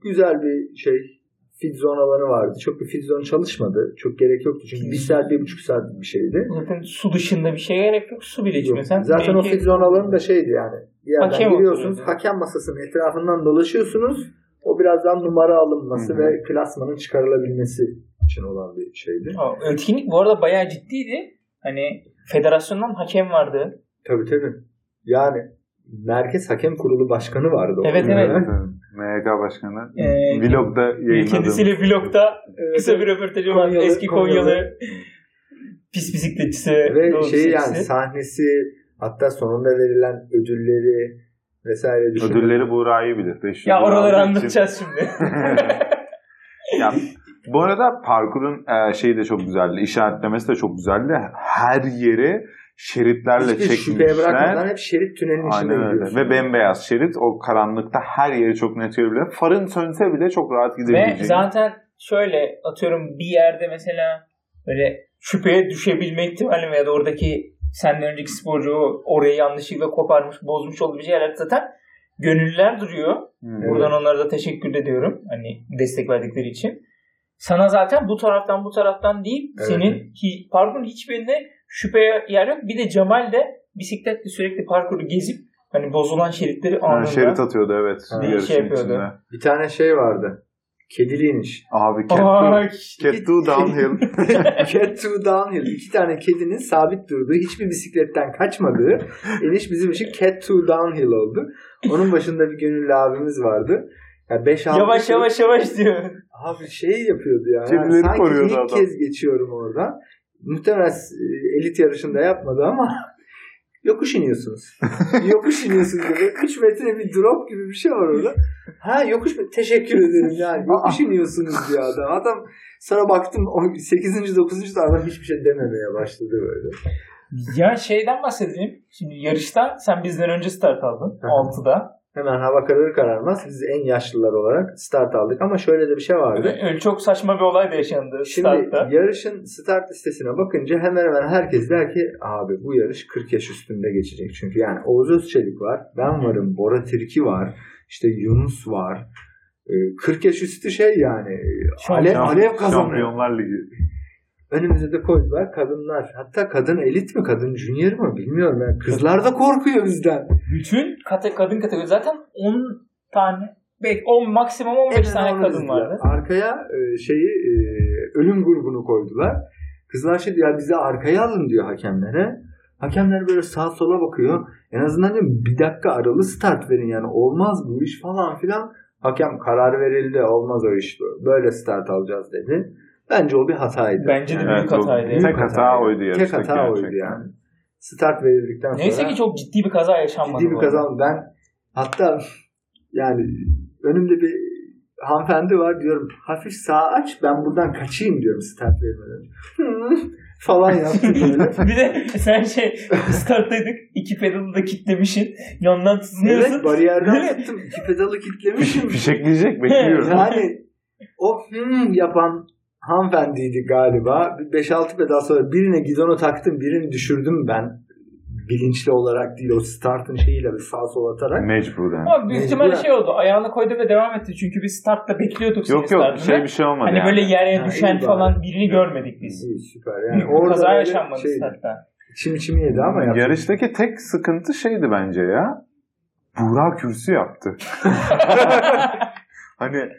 [SPEAKER 3] güzel bir şey feed zone alanı vardı. Çok bir feed zone çalışmadı. Çok gerek yoktu. Çünkü bir saat, bir buçuk saatlik bir şeydi.
[SPEAKER 2] Zaten su dışında bir şeye gerek yok. Su bile
[SPEAKER 3] Yok.
[SPEAKER 2] içmesen.
[SPEAKER 3] Zaten o
[SPEAKER 2] belki-
[SPEAKER 3] feed zone alanı da şeydi yani. Bir yerden
[SPEAKER 2] Hakem
[SPEAKER 3] giriyorsunuz.
[SPEAKER 2] oturuyor.
[SPEAKER 3] Hakem masasının etrafından dolaşıyorsunuz. O birazdan numara alınması
[SPEAKER 1] Hı hı.
[SPEAKER 3] ve klasmanın çıkarılabilmesi için olan bir şeydi.
[SPEAKER 2] Aa, Etkinlik bu arada bayağı ciddiydi. Hani federasyondan hakem vardı.
[SPEAKER 3] Tabii tabii. Yani Merkez Hakem Kurulu Başkanı vardı.
[SPEAKER 2] Evet, evet.
[SPEAKER 1] MYK Başkanı
[SPEAKER 2] Ee,
[SPEAKER 1] vlogda yayınladım.
[SPEAKER 2] Kendisiyle vlogda
[SPEAKER 3] Evet,
[SPEAKER 2] kısa bir röportajı var. Eski
[SPEAKER 3] Konyalı.
[SPEAKER 2] Konyalı pis bisikletçisi.
[SPEAKER 3] Ve şey yani sahnesi hatta sonunda verilen ödülleri vesaire düşünün.
[SPEAKER 1] Ödülleri Buğra'yı bilir. 500
[SPEAKER 2] Ya oraları anlatacağız şimdi.
[SPEAKER 1] ya, bu arada parkurun e, şeyi de çok güzeldi. İşaretlemesi de çok güzeldi. Her yeri şeritlerle
[SPEAKER 3] Hiçbir şüpheye bırakmadan
[SPEAKER 1] çekmişler.
[SPEAKER 3] hep şerit tünelin içinde
[SPEAKER 1] Aynen öyle. Ve bembeyaz şerit. O karanlıkta her yeri çok net görebiliyor. Farın sönse bile çok rahat
[SPEAKER 2] Ve
[SPEAKER 1] gidebileceğin.
[SPEAKER 2] zaten şöyle atıyorum bir yerde mesela böyle şüpheye düşebilme ihtimali ya da oradaki senden önceki sporcu orayı yanlışlıkla koparmış, bozmuş olduğu bir şeyler zaten gönüllüler duruyor.
[SPEAKER 1] Hı.
[SPEAKER 2] Buradan onlara da teşekkür ediyorum. Hani destek verdikleri için. Sana zaten bu taraftan bu taraftan değil
[SPEAKER 3] Evet.
[SPEAKER 2] senin ki parkurun hiçbirinde şüpheye yer yok. Bir de Cemal de bisikletle sürekli parkuru gezip hani bozulan şeritleri anında
[SPEAKER 1] şerit atıyordu evet.
[SPEAKER 3] Ha.
[SPEAKER 2] Şey yapıyordu.
[SPEAKER 1] içinde.
[SPEAKER 3] Bir tane şey vardı. Kedili iniş.
[SPEAKER 1] Abi Cat
[SPEAKER 2] Aa,
[SPEAKER 1] Do, Cat Do Downhill.
[SPEAKER 3] Cat to downhill. İki tane kedinin sabit durduğu, hiçbir bisikletten kaçmadığı iniş bizim için Cat to downhill oldu. Onun başında bir gönüllü abimiz vardı. Ya 5
[SPEAKER 2] yavaş yavaş yavaş diyor.
[SPEAKER 3] Abi şey yapıyordu ya.
[SPEAKER 1] Kedileri
[SPEAKER 3] Yani sanki
[SPEAKER 1] koruyordu
[SPEAKER 3] ilk
[SPEAKER 1] adam.
[SPEAKER 3] kez geçiyorum oradan. Muhtemelen e, elit yarışında yapmadı ama yokuş iniyorsunuz. yokuş iniyorsunuz gibi. 3 metre bir drop gibi bir şey var orada. Ha yokuş mu? Teşekkür ederim yani. Yokuş iniyorsunuz diyor adam. Adam sonra baktım o 8. 9. da adam hiçbir şey dememeye başladı böyle.
[SPEAKER 2] Ya şeyden bahsedeyim. Şimdi yarışta sen bizden önce start aldın.
[SPEAKER 3] Hı.
[SPEAKER 2] 6'da.
[SPEAKER 3] Hemen hava kararır kararmaz biz en yaşlılar olarak start aldık ama şöyle de bir şey vardı.
[SPEAKER 2] Öyle çok saçma bir olay da yaşandı
[SPEAKER 3] Şimdi
[SPEAKER 2] startta.
[SPEAKER 3] yarışın start listesine bakınca hemen hemen herkes der ki abi bu yarış 40 yaş üstünde geçecek. Çünkü yani Oğuz Özçelik var, ben varım, Bora Tirki var, işte Yunus var. Ee, 40 yaş üstü şey yani. Alev, alev kazanıyor.
[SPEAKER 1] Şampiyonlar Ligi.
[SPEAKER 3] Önümüze de koydular kadınlar. Hatta kadın elit mi kadın junior mu bilmiyorum. Yani kızlar da korkuyor bizden.
[SPEAKER 2] Bütün kate, kadın kategori zaten 10 tane belki 10 maksimum 15
[SPEAKER 3] En
[SPEAKER 2] tane kadın vardı.
[SPEAKER 3] Arkaya e, şeyi e, ölüm grubunu koydular. Kızlar şey diyor bizi arkaya alın diyor hakemlere. Hakemler böyle sağa sola bakıyor. En azından diyor bir dakika aralı start verin yani olmaz bu iş falan filan. Hakem karar verildi olmaz o iş böyle start alacağız dedi. Bence o bir hataydı.
[SPEAKER 2] Bence de
[SPEAKER 1] Evet,
[SPEAKER 2] büyük
[SPEAKER 1] o
[SPEAKER 2] hataydı.
[SPEAKER 3] Büyük
[SPEAKER 1] Tek hata oydu yarışta.
[SPEAKER 3] Tek hata oydu
[SPEAKER 1] gerçekten.
[SPEAKER 3] yani. Start verildikten sonra.
[SPEAKER 2] Neyse ki çok ciddi bir kaza yaşanmadı.
[SPEAKER 3] Ciddi bir kazan. Ben hatta yani önümde bir hanımefendi var diyorum hafif sağ aç ben buradan kaçayım diyorum start vermeden. Falan yaptım böyle.
[SPEAKER 2] bir de sen şey starttaydık iki pedalı da kitlemişsin yandan tutunuyorsun.
[SPEAKER 3] evet bariyerden tuttum. iki pedalı kitlemişim.
[SPEAKER 1] Fişekleyecek bekliyorum.
[SPEAKER 3] yani o hmm yapan hanımefendiydi galiba. 5-6 pedal sonra birine gidonu taktım birini düşürdüm ben. Bilinçli olarak değil o startın şeyiyle bir sağa sola atarak.
[SPEAKER 1] Mecburen.
[SPEAKER 2] Ama büyük ihtimalle şey oldu. Ayağını koydu ve devam etti. Çünkü biz startta bekliyorduk seni
[SPEAKER 1] Yok yok
[SPEAKER 2] startında.
[SPEAKER 1] şey bir şey olmadı
[SPEAKER 2] Hani
[SPEAKER 1] yani.
[SPEAKER 2] böyle yere
[SPEAKER 3] Ha,
[SPEAKER 2] düşen
[SPEAKER 3] bari.
[SPEAKER 2] falan birini görmedik biz.
[SPEAKER 3] İyi süper yani.
[SPEAKER 2] Büyük bir
[SPEAKER 3] Orada
[SPEAKER 2] kaza yaşanmadı
[SPEAKER 3] şeydi,
[SPEAKER 2] startta.
[SPEAKER 3] İçim içimi yedi ama yaptım.
[SPEAKER 1] Yarıştaki tek sıkıntı şeydi bence ya. Buğra kürsü yaptı. hani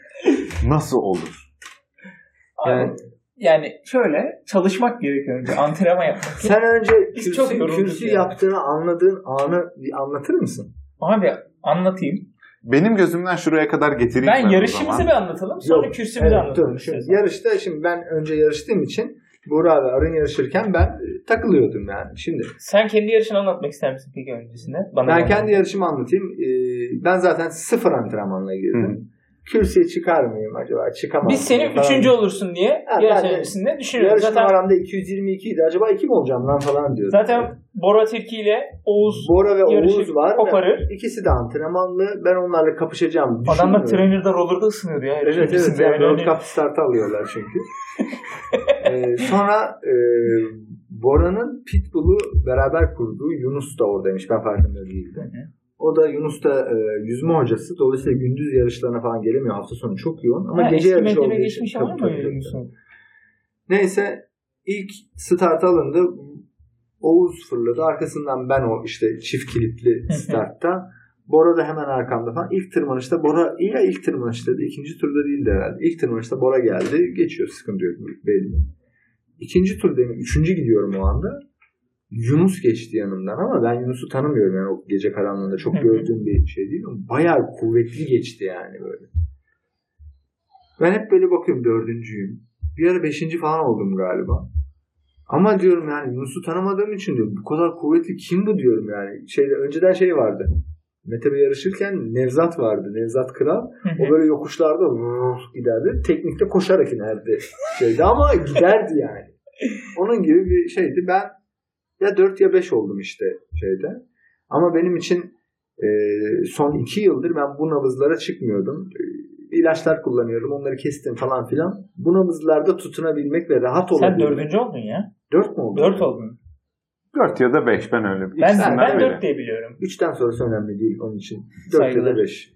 [SPEAKER 1] nasıl olur?
[SPEAKER 2] Yani,
[SPEAKER 3] Yani-
[SPEAKER 2] yani şöyle çalışmak gerekiyor önce. Antrenman yapmak.
[SPEAKER 3] Sen önce
[SPEAKER 2] Biz
[SPEAKER 3] kürsü,
[SPEAKER 2] çok
[SPEAKER 3] kürsü
[SPEAKER 2] ya.
[SPEAKER 3] yaptığını anladığın anı bir anlatır mısın?
[SPEAKER 2] Abi anlatayım.
[SPEAKER 1] benim gözümden şuraya kadar getireyim
[SPEAKER 2] Ben
[SPEAKER 1] o
[SPEAKER 2] yarışımızı bir anlatalım. Sonra
[SPEAKER 3] Yok,
[SPEAKER 2] kürsümüzü
[SPEAKER 3] evet,
[SPEAKER 2] anlatalım.
[SPEAKER 3] dur. Şimdi yarışta şimdi ben önce yarıştığım için Buğra ve Arın yarışırken ben e, takılıyordum yani. Şimdi
[SPEAKER 2] Sen kendi yarışını anlatmak ister misin peki öncesinde? Bana
[SPEAKER 3] ben kendi
[SPEAKER 2] anlat.
[SPEAKER 3] yarışımı anlatayım. Ee, ben zaten sıfır antrenmanla girdim. Kürsüye çıkar mıyım acaba? Çıkamam.
[SPEAKER 2] Biz senin
[SPEAKER 3] falan.
[SPEAKER 2] üçüncü olursun diye
[SPEAKER 3] Ha,
[SPEAKER 2] yarış öncesinde düşünüyoruz.
[SPEAKER 3] Yarış
[SPEAKER 2] Zaten,
[SPEAKER 3] numaramda 222 idi. Acaba iki mi olacağım lan falan diyordum.
[SPEAKER 2] zaten Bora Tilki ile Oğuz
[SPEAKER 3] Bora ve Oğuz var.
[SPEAKER 2] koparır.
[SPEAKER 3] İkisi de antrenmanlı. Ben onlarla kapışacağım.
[SPEAKER 2] Adamlar trainer'da roller'da ısınıyordu ya.
[SPEAKER 3] Evet evet. Yani
[SPEAKER 2] Yani
[SPEAKER 3] World
[SPEAKER 2] öyle-
[SPEAKER 3] Cup startı alıyorlar çünkü. Ee, sonra e, Bora'nın Pitbull'u beraber kurduğu Yunus da oradaymış. Ben farkında değildim. O da Yunus da e, yüzme hocası. Dolayısıyla gündüz yarışlarına falan gelemiyor. Hafta sonu çok yoğun. Ama
[SPEAKER 2] Ha,
[SPEAKER 3] gece yarışı olduğu için.
[SPEAKER 2] geçmiş
[SPEAKER 3] Tabii, tabii? Neyse ilk start alındı. Oğuz fırladı. Arkasından ben o işte çift kilitli startta. Bora da hemen arkamda falan. İlk tırmanışta Bora ya ilk tırmanışta da ikinci turda değildi herhalde. İlk tırmanışta Bora geldi. Geçiyor sıkıntı yok belli. İkinci turdayım. Üçüncü gidiyorum o anda. Yunus geçti yanımdan ama ben Yunus'u tanımıyorum yani o gece karanlığında çok gördüğüm bir şey değil ama bayağı kuvvetli geçti yani böyle. Ben hep böyle bakıyorum dördüncüyüm. Bir ara beşinci falan oldum galiba. Ama diyorum yani Yunus'u tanımadığım için diyorum bu kadar kuvvetli kim bu diyorum yani. Şeyde, önceden şey vardı. Mete Bey yarışırken Nevzat vardı. Nevzat Kral. O böyle yokuşlarda giderdi. Teknikte koşarak inerdi. Şeydi ama giderdi yani. Onun gibi bir şeydi. Ben ya 4 ya 5 oldum işte şeyde. Ama benim için e, son 2 yıldır ben bu nabızlara çıkmıyordum. E, ilaçlar kullanıyorum. Onları kestim falan filan. Bu nabızlarda tutunabilmek ve rahat
[SPEAKER 2] Sen
[SPEAKER 3] olabilmek.
[SPEAKER 2] dördüncü oldun ya.
[SPEAKER 3] 4 mü oldu?
[SPEAKER 2] Dört oldun.
[SPEAKER 1] 4 ya da 5 ben öyle.
[SPEAKER 2] Ben, ben dört diye biliyorum.
[SPEAKER 3] 3'ten sonrası önemli değil onun için. 4 ya
[SPEAKER 2] Saygılar.
[SPEAKER 3] da 5.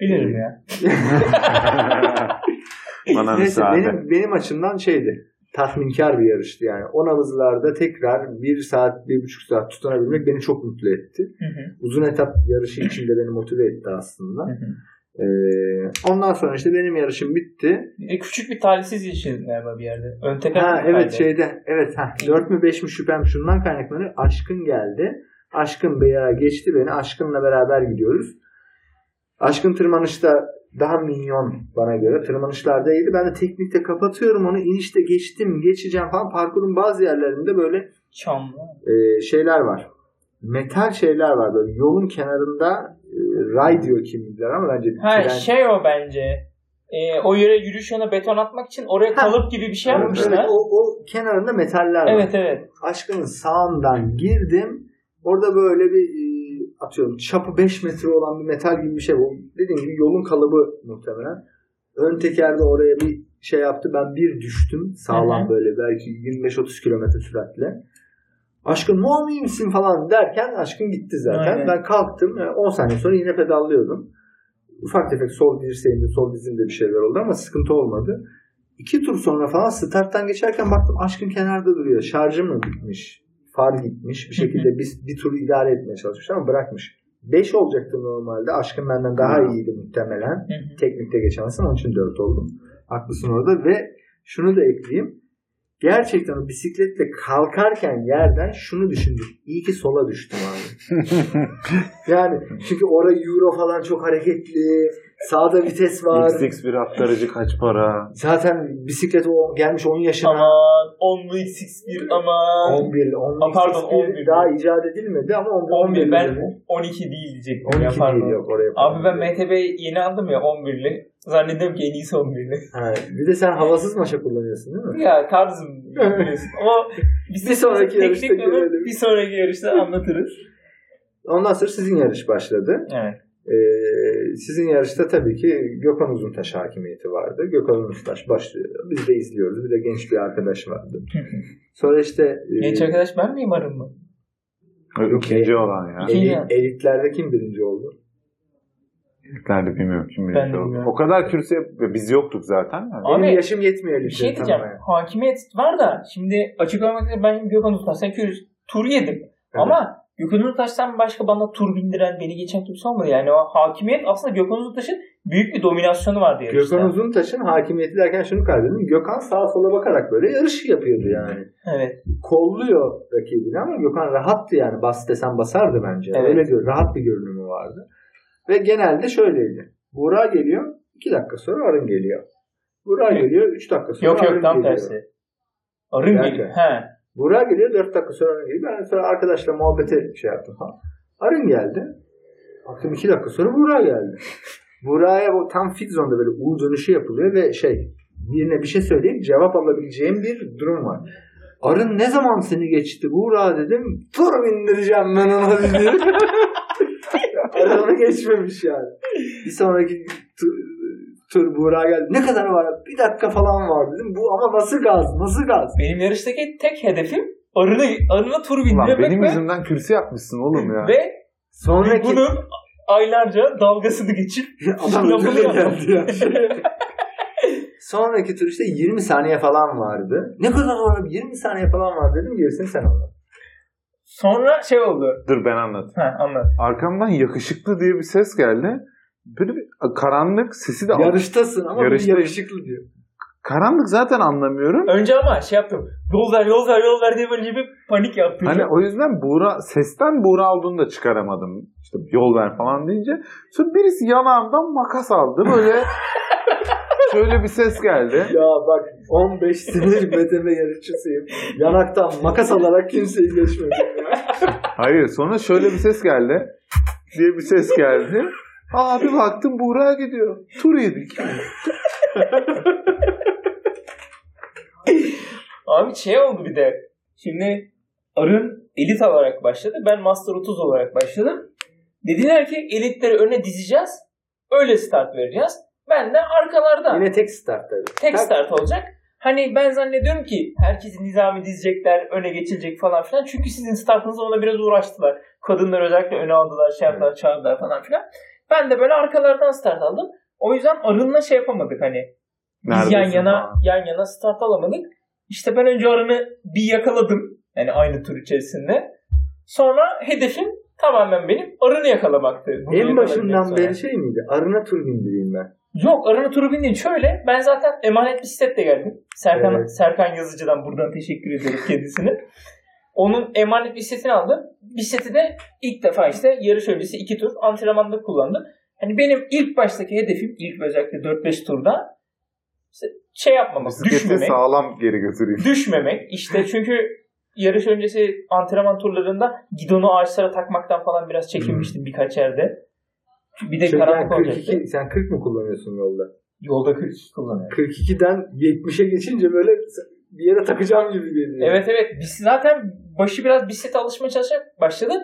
[SPEAKER 2] Bilirim ya.
[SPEAKER 1] Bana
[SPEAKER 3] Neyse
[SPEAKER 1] müsaade.
[SPEAKER 3] benim, benim açımdan şeydi. Tatminkar bir yarıştı yani. O nabızlarda tekrar bir saat, bir buçuk saat tutunabilmek beni çok mutlu etti.
[SPEAKER 2] Hı hı,
[SPEAKER 3] Uzun etap yarışı içinde beni motive etti aslında.
[SPEAKER 2] hı hı.
[SPEAKER 3] Ee, ondan sonra işte benim yarışım bitti.
[SPEAKER 2] E, küçük bir talihsiz yaşadın galiba bir yerde. Ön teker
[SPEAKER 3] Ha evet
[SPEAKER 2] kaydı?
[SPEAKER 3] şeyde evet ha 4 mü 5 mi şüphem şundan kaynaklanıyor. Aşkın geldi. Aşkın beya geçti beni. Aşkınla beraber gidiyoruz. Aşkın tırmanışta daha minyon bana göre. Tırmanışlarda iyiydi. Ben de teknikte kapatıyorum onu. inişte geçtim, geçeceğim falan. Parkurun bazı yerlerinde böyle
[SPEAKER 2] Çamlı.
[SPEAKER 3] e, şeyler var. Metal şeyler var böyle yolun kenarında e, ray diyor kimlikler ama bence
[SPEAKER 2] Ha
[SPEAKER 3] tren-
[SPEAKER 2] şey o bence. E, o yere yürüyüş yoluna beton atmak için oraya
[SPEAKER 3] Ha.
[SPEAKER 2] kalıp gibi bir şey
[SPEAKER 3] Evet,
[SPEAKER 2] yapmışlar.
[SPEAKER 3] evet, o, o kenarında metaller var.
[SPEAKER 2] Evet evet.
[SPEAKER 3] Aşkın sağından girdim. Orada böyle bir e, atıyorum çapı 5 metre olan bir metal gibi bir şey. O dediğim gibi yolun kalıbı muhtemelen. Ön tekerde oraya bir şey yaptı. Ben bir düştüm. Sağlam
[SPEAKER 2] Hı hı.
[SPEAKER 3] böyle belki 25-30 kilometre süratle. Aşkın mu iyi misin falan derken aşkın gitti zaten.
[SPEAKER 2] Aynen.
[SPEAKER 3] Ben kalktım. Yani 10 saniye sonra yine pedallıyordum. Ufak tefek sol dirseğimde, sol dizimde bir şeyler oldu ama sıkıntı olmadı. İki tur sonra falan starttan geçerken baktım aşkın kenarda duruyor. Şarjı mı bitmiş? Far gitmiş. Bir şekilde bir, bir tur idare etmeye çalışmış ama bırakmış. 5 olacaktı normalde. Aşkın benden daha
[SPEAKER 1] Hmm.
[SPEAKER 3] iyiydi muhtemelen. Teknikte geçemezsem onun için 4 oldum. Haklısın orada ve şunu da ekleyeyim. Gerçekten o bisikletle kalkarken yerden şunu düşündüm. İyi ki sola düştüm abi. Yani çünkü orada euro falan çok hareketli. Sağda vites var.
[SPEAKER 1] XX1 aktarıcı kaç para?
[SPEAKER 3] Zaten bisiklet o gelmiş 10 yaşına.
[SPEAKER 2] Aman 10'lu X1 aman.
[SPEAKER 3] 11, 10,
[SPEAKER 2] Ha, pardon, 11.
[SPEAKER 3] daha icat edilmedi ama 11,
[SPEAKER 2] 11
[SPEAKER 3] 11
[SPEAKER 2] ben
[SPEAKER 3] üzerine.
[SPEAKER 2] 12 değil diyecektim
[SPEAKER 3] 12
[SPEAKER 2] ya pardon.
[SPEAKER 3] değil yok oraya.
[SPEAKER 2] Abi ben MTB yeni aldım ya 11'li. Zannediyorum ki en iyisi 11'li.
[SPEAKER 3] Ha, bir de sen havasız maşa kullanıyorsun değil mi?
[SPEAKER 2] Ya tarzım biliyorsun. Ama
[SPEAKER 3] Bir sonraki yarışta
[SPEAKER 2] teknik yolu
[SPEAKER 3] görelim.
[SPEAKER 2] bir sonraki yarışta anlatırız.
[SPEAKER 3] Ondan sonra sizin yarış başladı.
[SPEAKER 2] Evet.
[SPEAKER 3] Ee, sizin yarışta tabii ki Gökhan Uzuntaş hakimiyeti vardı. Gökhan Uzuntaş başlıyor. Biz de izliyoruz. Bir de genç bir arkadaş vardı. Sonra işte e,
[SPEAKER 2] Genç arkadaş ben miyim arın mı?
[SPEAKER 1] İkinci olan ya.
[SPEAKER 2] İkinci.
[SPEAKER 3] eli- elitlerde kim birinci oldu?
[SPEAKER 1] Ben de bilmiyorum kim
[SPEAKER 2] Ben
[SPEAKER 1] birinci
[SPEAKER 2] de
[SPEAKER 1] oldu.
[SPEAKER 2] bilmiyorum.
[SPEAKER 1] O kadar kürsüye biz yoktuk zaten. Yani.
[SPEAKER 2] Abi,
[SPEAKER 3] Benim yaşım yetmiyor
[SPEAKER 2] Bir
[SPEAKER 3] elitleri
[SPEAKER 2] şey diyeceğim.
[SPEAKER 3] tanımaya.
[SPEAKER 2] Hakimiyet var da şimdi açık olmak üzere ben Gökhan Uzuntaş'tan kürüz. Tur yedim. Ama Gökhan Uzuntaş'tan başka bana tur bindiren beni geçen kimse olmadı. Yani o hakimiyet aslında Gökhan Uzuntaş'ın büyük bir dominasyonu vardı yarışta.
[SPEAKER 3] Gökhan Uzuntaş'ın hakimiyeti derken şunu kaydettim. Gökhan sağa sola bakarak böyle yarış yapıyordu yani.
[SPEAKER 2] Evet.
[SPEAKER 3] Kolluyor rakibini ama Gökhan rahattı yani. Bas desen basardı bence.
[SPEAKER 2] Evet.
[SPEAKER 3] Öyle gör, rahat bir görünümü vardı. Ve genelde şöyleydi. Buğra geliyor. 2 dakika sonra arın geliyor. Buğra geliyor. 3 dakika sonra
[SPEAKER 2] Yok
[SPEAKER 3] arın
[SPEAKER 2] yok tam
[SPEAKER 3] geliyor.
[SPEAKER 2] tersi. Arın geliyor. He.
[SPEAKER 3] Buğra geliyor 4 dakika sonra arın geliyor. Ben sonra arkadaşla muhabbete şey yaptım falan. Arın geldi. Baktım 2 dakika sonra Buğra geldi. Buğra'ya bu tam fit zonda böyle U dönüşü yapılıyor ve şey birine bir şey söyleyip cevap alabileceğim bir durum var. Arın ne zaman seni geçti Buğra dedim. Tur bindireceğim ben ona dedi. Arını geçmemiş yani. Bir sonraki tur, tur Buğra geldi. Ne kadar var? Bir dakika falan var dedim. Bu ama nasıl gaz? Nasıl gaz?
[SPEAKER 2] Benim yarıştaki tek hedefim arını, arına tur bindirmek
[SPEAKER 1] benim
[SPEAKER 2] ve,
[SPEAKER 1] yüzümden kürsü yapmışsın oğlum ya.
[SPEAKER 2] ve
[SPEAKER 3] Sonraki
[SPEAKER 2] bunun aylarca dalgasını geçip
[SPEAKER 3] adam geldi ya. Sonraki tur işte 20 saniye falan vardı. Ne kadar var? 20 saniye falan var dedim. Gerisini sen anlat.
[SPEAKER 2] Sonra şey oldu.
[SPEAKER 1] Dur ben anlatayım.
[SPEAKER 2] Ha anlat.
[SPEAKER 1] Arkamdan yakışıklı diye bir ses geldi. Böyle bir karanlık sesi de
[SPEAKER 3] Yarıştasın ama bir
[SPEAKER 1] Yarıştayım.
[SPEAKER 3] yakışıklı diyor.
[SPEAKER 1] Karanlık zaten anlamıyorum.
[SPEAKER 2] Önce ama şey yaptım. Yol ver yol ver yol ver diye böyle bir panik yaptım.
[SPEAKER 1] Hani o yüzden Buğra, sesten Buğra olduğunu da çıkaramadım. İşte yol ver falan deyince. Sonra birisi yanağımdan makas aldı. Böyle şöyle bir ses geldi.
[SPEAKER 3] Ya bak 15 senedir BTM yarışçısıyım. Yanaktan makas alarak kimseyi geçmedim ya.
[SPEAKER 1] Hayır sonra şöyle bir ses geldi. diye bir ses geldi. Aa bir baktım Buğra gidiyor. Tur yedik.
[SPEAKER 2] Abi şey oldu bir de. Şimdi Arın elit olarak başladı. Ben Master 30 olarak başladım. Dediler ki elitleri öne dizeceğiz. Öyle start vereceğiz. Ben de arkalarda.
[SPEAKER 3] Yine tek start tabii.
[SPEAKER 2] Tek start olacak. Hani ben zannediyorum ki herkesi nizami dizecekler, öne geçilecek falan filan. Çünkü sizin startınızda ona biraz uğraştılar. Kadınlar özellikle öne aldılar, şey yaptılar, çağırdılar falan filan. Ben de böyle arkalardan start aldım. O yüzden Arın'la şey yapamadık hani. Biz yan yana
[SPEAKER 1] falan.
[SPEAKER 2] yan yana start alamadık. İşte ben önce Arın'ı bir yakaladım. Yani aynı tur içerisinde. Sonra hedefim tamamen benim Arın'ı yakalamaktı. Bunu
[SPEAKER 3] En başından beri şey miydi? Arına tur bindireyim ben.
[SPEAKER 2] Yok Arana turu bindim. Şöyle ben zaten emanet bisikletle geldim. Serkan,
[SPEAKER 3] Evet.
[SPEAKER 2] Serkan Yazıcı'dan buradan teşekkür ediyorum kendisine. Onun emanet bisikletini aldım. Bisikleti de ilk defa işte yarış öncesi iki tur antrenmanda kullandım. Hani benim ilk baştaki hedefim ilk özellikle 4-5 turda işte şey yapmamak,
[SPEAKER 1] Bisikleti
[SPEAKER 2] düşmemek.
[SPEAKER 1] sağlam geri götüreyim.
[SPEAKER 2] Düşmemek. İşte çünkü yarış öncesi antrenman turlarında gidonu ağaçlara takmaktan falan biraz çekinmiştim birkaç yerde. Bir de
[SPEAKER 3] Şey,
[SPEAKER 2] karanlık
[SPEAKER 3] yani
[SPEAKER 2] olacaktı.
[SPEAKER 3] 42, sen 40 mı kullanıyorsun yolda?
[SPEAKER 2] Yolda 42 kullanıyorum.
[SPEAKER 3] 42'den 70'e geçince böyle bir yere takacağım gibi geliyor.
[SPEAKER 2] Evet evet. Biz zaten başı biraz bisiklete alışmaya çalışarak başladı.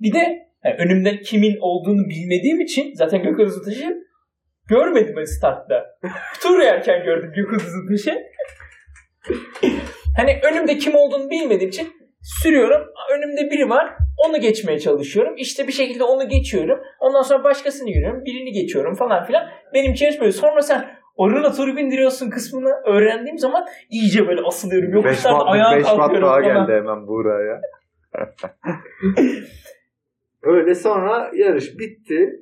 [SPEAKER 2] Bir de yani önümden kimin olduğunu bilmediğim için zaten Gökhan Uzataş'ı görmedim ben startta. Tur yerken gördüm Gökhan Uzataş'ı. hani önümde kim olduğunu bilmediğim için sürüyorum. Önümde biri var. Onu geçmeye çalışıyorum. İşte bir şekilde onu geçiyorum. Ondan sonra başkasını görüyorum. Birini geçiyorum falan filan. Benim için böyle. Sonra sen Oruna turu bindiriyorsun kısmını öğrendiğim zaman iyice böyle asılıyorum.
[SPEAKER 1] Beş
[SPEAKER 2] Yokuşlarda ayağa kalkıyorum
[SPEAKER 1] daha
[SPEAKER 2] falan.
[SPEAKER 1] geldi hemen Buğra'ya.
[SPEAKER 3] Öyle sonra yarış bitti.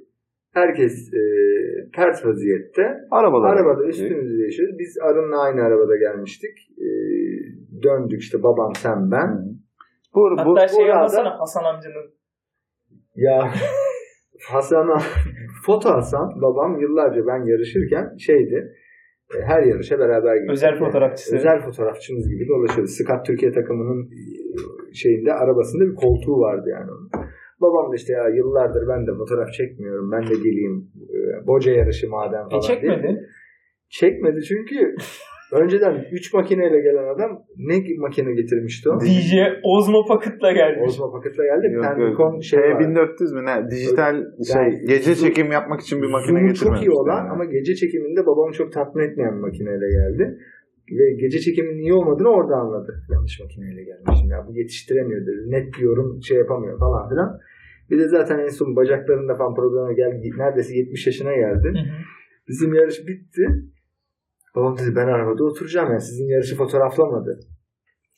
[SPEAKER 3] Herkes e, ters vaziyette.
[SPEAKER 1] Arabalar.
[SPEAKER 3] Arabada üstümüzü yaşıyoruz. Biz Arın'la aynı arabada gelmiştik. E, döndük işte babam sen ben.
[SPEAKER 1] Bu, bu,
[SPEAKER 2] Hatta şey
[SPEAKER 3] burada-
[SPEAKER 2] yapmasana Hasan amcanın.
[SPEAKER 3] Ya Hasan'a foto Hasan babam yıllarca ben yarışırken şeydi. e, Her yarışa beraber gittik.
[SPEAKER 2] Özel fotoğrafçısı.
[SPEAKER 3] Özel fotoğrafçımız gibi dolaşıyordu. Scott Türkiye takımının e, şeyinde arabasında bir koltuğu vardı yani. Babam da işte ya yıllardır ben de fotoğraf çekmiyorum. Ben de geleyim. e, Boca yarışı madem
[SPEAKER 2] E
[SPEAKER 3] falan. diye.
[SPEAKER 2] çekmedi.
[SPEAKER 3] Çekmedi çünkü önceden 3 makineyle gelen adam ne makine getirmişti o?
[SPEAKER 2] DJ Ozmo Pocket'la gelmiş.
[SPEAKER 3] Ozma paketla geldi.
[SPEAKER 1] Yok,
[SPEAKER 3] şey var.
[SPEAKER 1] T1400 mü ne? Dijital şey
[SPEAKER 3] Yani
[SPEAKER 1] gece
[SPEAKER 3] zoom-
[SPEAKER 1] çekim yapmak için bir makine getirmemiş.
[SPEAKER 3] çok iyi olan ama gece çekiminde babamı çok tatmin etmeyen bir makineyle geldi. Ve gece çekiminin iyi olmadığını orada anladı. Yanlış makineyle gelmişim ya. Bu yetiştiremiyor dedi. Net bir yorum şey yapamıyor falan filan. Bir de zaten en son bacaklarında falan probleme geldi. Neredeyse 70 yaşına geldi. Bizim yarış bitti. Babam dedi ben arabada oturacağım ya. Sizin yarışı fotoğraflamadı.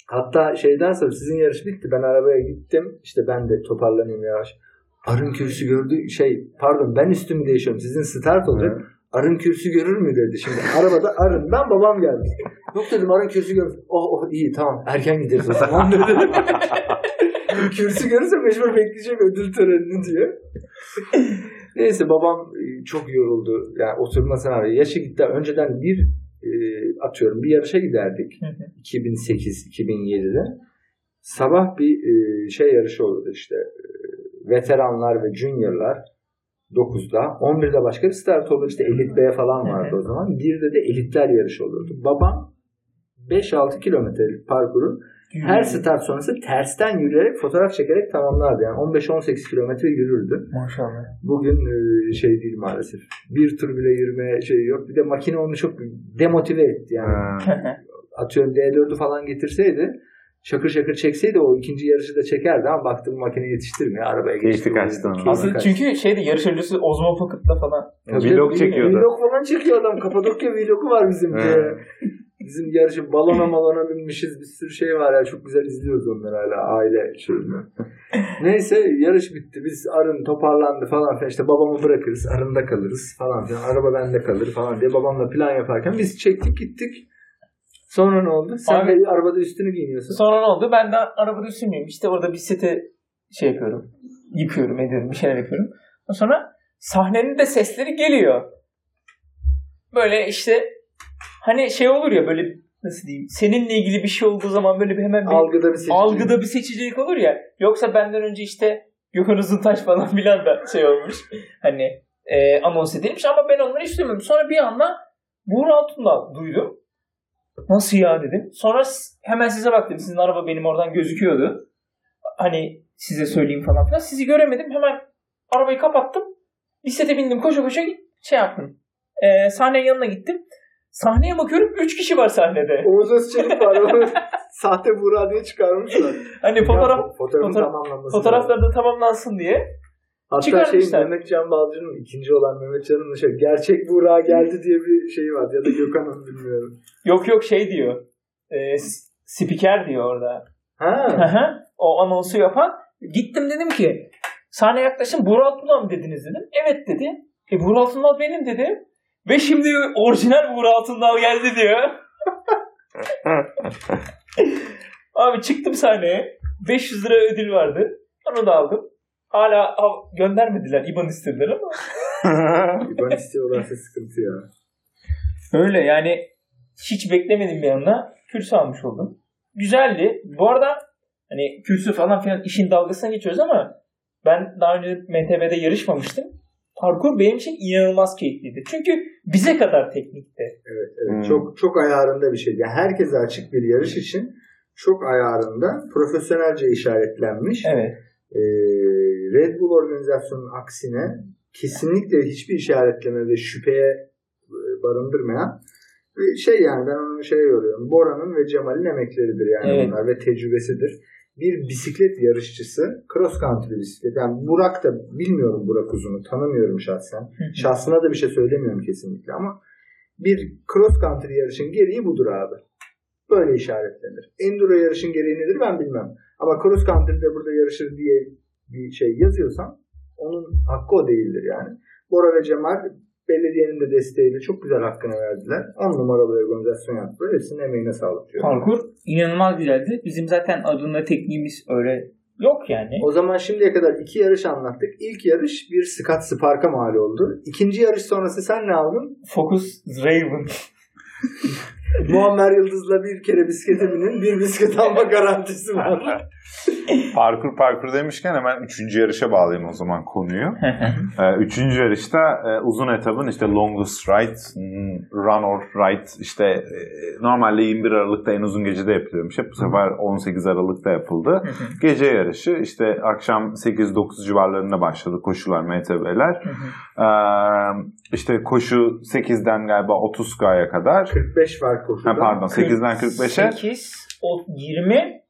[SPEAKER 3] Hatta şeyden sonra sizin yarış bitti. Ben arabaya gittim. İşte ben de toparlanayım yavaş. Arın kürsü gördü. Şey pardon ben üstümü değişiyorum. Sizin start olacak.
[SPEAKER 1] Evet.
[SPEAKER 3] Arın kürsü görür mü dedi. Şimdi arabada arın. Ben babam geldi. Yok dedim arın kürsü görür. Oh oh iyi tamam. Erken gideriz o zaman dedi. kürsü görürse mecbur bekleyecek ödül törenini diyor. Neyse babam e, çok yoruldu. Yani oturmasına rağmen. Yaşı gitti. Önceden bir e, atıyorum bir yarışa giderdik. 2008-2007'de. Sabah bir e, şey yarışı olurdu işte. E, veteranlar ve juniorlar 9'da. 11'de başka bir start olur. İşte Elit B falan vardı o zaman. Bir de de elitler yarışı olurdu. Babam 5-6 kilometrelik parkuru her start sonrası tersten yürüyerek fotoğraf çekerek tamamlardı. Yani 15-18 kilometre yürürdü.
[SPEAKER 2] Maşallah.
[SPEAKER 3] Bugün e, şey değil maalesef. Bir tur bile yürüme şey yok. Bir de makine onu çok demotive etti. Yani atıyorum D4'ü falan getirseydi şakır şakır çekseydi o ikinci yarışı da çekerdi ama baktım makine yetiştirmiyor. Arabaya geçti. Keyfi
[SPEAKER 2] Aslında
[SPEAKER 3] kaçtı.
[SPEAKER 2] çünkü şeydi yarış öncesi Ozmo Pocket'la falan.
[SPEAKER 3] Tabii,
[SPEAKER 1] Vlog çekiyordu.
[SPEAKER 3] Vlog falan çekiyor adam. Kapadokya vlogu var bizim.
[SPEAKER 1] He.
[SPEAKER 3] Bizim yarışı balona malona binmişiz. Bir sürü şey var ya. Çok güzel izliyoruz onları hala aile şeyinde. Neyse yarış bitti. Biz arın toparlandı falan filan. İşte babamı bırakırız. Arında kalırız falan filan. Araba bende kalır falan diye babamla plan yaparken biz çektik gittik. Sonra ne oldu? Sen
[SPEAKER 2] Abi-
[SPEAKER 3] de arabada üstünü giyiniyorsun.
[SPEAKER 2] Sonra ne oldu? Ben de arabada sürmüyorum. İşte orada bisikleti şey yapıyorum. Yıkıyorum, ediyorum. Bir şeyler yapıyorum. Sonra sahnenin de sesleri geliyor. Böyle işte hani şey olur ya böyle nasıl diyeyim seninle ilgili bir şey olduğu zaman böyle bir hemen bir
[SPEAKER 3] Algıda bir seçim.
[SPEAKER 2] algıda bir seçicilik olur ya. Yoksa benden önce işte Gökhan Uzuntaş falan filan da şey olmuş. Hani e, anons edilmiş ama ben onları hiç duymadım. Sonra bir anda Buğra Altun'dan duydum. Nasıl ya dedim. Sonra hemen size baktım. Sizin araba benim oradan gözüküyordu. Hani size söyleyeyim falan filan. Sizi göremedim. Hemen arabayı kapattım. Bisiklete bindim. Koşa koşa şey yaptım. E, sahnenin yanına gittim. Sahneye bakıyorum. Üç kişi var sahnede.
[SPEAKER 3] Oğuz Özçelik var. Sahte Buğra diye çıkarmışlar.
[SPEAKER 2] Hani fotoğraf
[SPEAKER 3] Ya, fotoğrafın
[SPEAKER 2] fotoğraf-
[SPEAKER 3] tamamlanması
[SPEAKER 2] fotoğraflar da tamamlansın diye.
[SPEAKER 3] Hatta şeyin
[SPEAKER 2] çıkarmışlar.
[SPEAKER 3] Mehmet Can Balcı'nın ikinci olan Mehmet Can'ın şey, gerçek Buğra geldi diye bir şey var. Ya da Gökhan'ın bilmiyorum.
[SPEAKER 2] Yok yok şey diyor. E, spiker diyor orada.
[SPEAKER 3] Ha.
[SPEAKER 2] O anonsu yapan. Gittim dedim ki sahneye yaklaşın Buğra Altunal mı dediniz dedim. Evet dedi. E Buğra Altunal benim dedim. Ve şimdi orijinal Buğra Altunal geldi diyor. Abi çıktım sahneye. 500 lira ödül vardı. Onu da aldım. Hala al- göndermediler. İban istediler ama.
[SPEAKER 3] İban istiyorlarsa sıkıntı ya.
[SPEAKER 2] Öyle yani hiç beklemedim bir anda. Kürsü almış oldum. Güzeldi. Bu arada hani kürsü falan filan işin dalgasına geçiyoruz ama ben daha önce MTB'de yarışmamıştım. Parkur benim için inanılmaz keyifliydi. Çünkü bize kadar teknikti.
[SPEAKER 3] Evet, evet.
[SPEAKER 1] Hmm.
[SPEAKER 3] Çok çok ayarında bir şey. Yani herkese açık bir yarış için çok ayarında profesyonelce işaretlenmiş.
[SPEAKER 2] Evet.
[SPEAKER 3] Ee, Red Bull organizasyonunun aksine kesinlikle hiçbir işaretleme ve şüpheye e, barındırmayan şey yani ben onu şeye yoruyorum. Bora'nın ve Cemal'in emekleridir yani
[SPEAKER 2] Evet.
[SPEAKER 3] bunlar ve tecrübesidir. Bir bisiklet yarışçısı cross country bisiklet. Yani Burak da bilmiyorum Burak Uzun'u tanımıyorum şahsen. Şahsına da bir şey söylemiyorum kesinlikle ama bir cross country yarışın gereği budur abi. Böyle işaretlenir. Enduro yarışın gereği nedir ben bilmem. Ama cross country'de burada yarışır diye bir şey yazıyorsan onun hakkı o değildir yani. Bora ve Cemal belediyenin de desteğiyle çok güzel hakkını verdiler. 10 numaralı organizasyon yaptılar. Hepsinin emeğine sağlık diyorum.
[SPEAKER 2] Parkur inanılmaz güzeldi. Bizim zaten adında tekniğimiz öyle yok yani.
[SPEAKER 3] O zaman şimdiye kadar iki yarış anlattık. İlk yarış bir Scott Spark'a mal oldu. İkinci yarış sonrası sen ne aldın?
[SPEAKER 2] Focus Raven.
[SPEAKER 3] Muammer Yıldız'la bir kere bisiklete binin, bir bisiklet alma garantisi var.
[SPEAKER 1] parkur parkur demişken hemen üçüncü yarışa bağlayayım o zaman konuyu. Ee, üçüncü yarışta e, uzun etabın işte longest ride, run or ride işte e, normalde 21 Aralık'ta en uzun gecede yapılıyormuş. Hep bu sefer 18 Aralık'ta yapıldı. Gece yarışı işte akşam 8-9 civarlarında başladı koşular, MTB'ler. Ee, işte koşu 8'den galiba 30K'ya kadar.
[SPEAKER 3] 45 var koşuda.
[SPEAKER 1] Ha, pardon 8'den 45'e
[SPEAKER 2] 8, o 20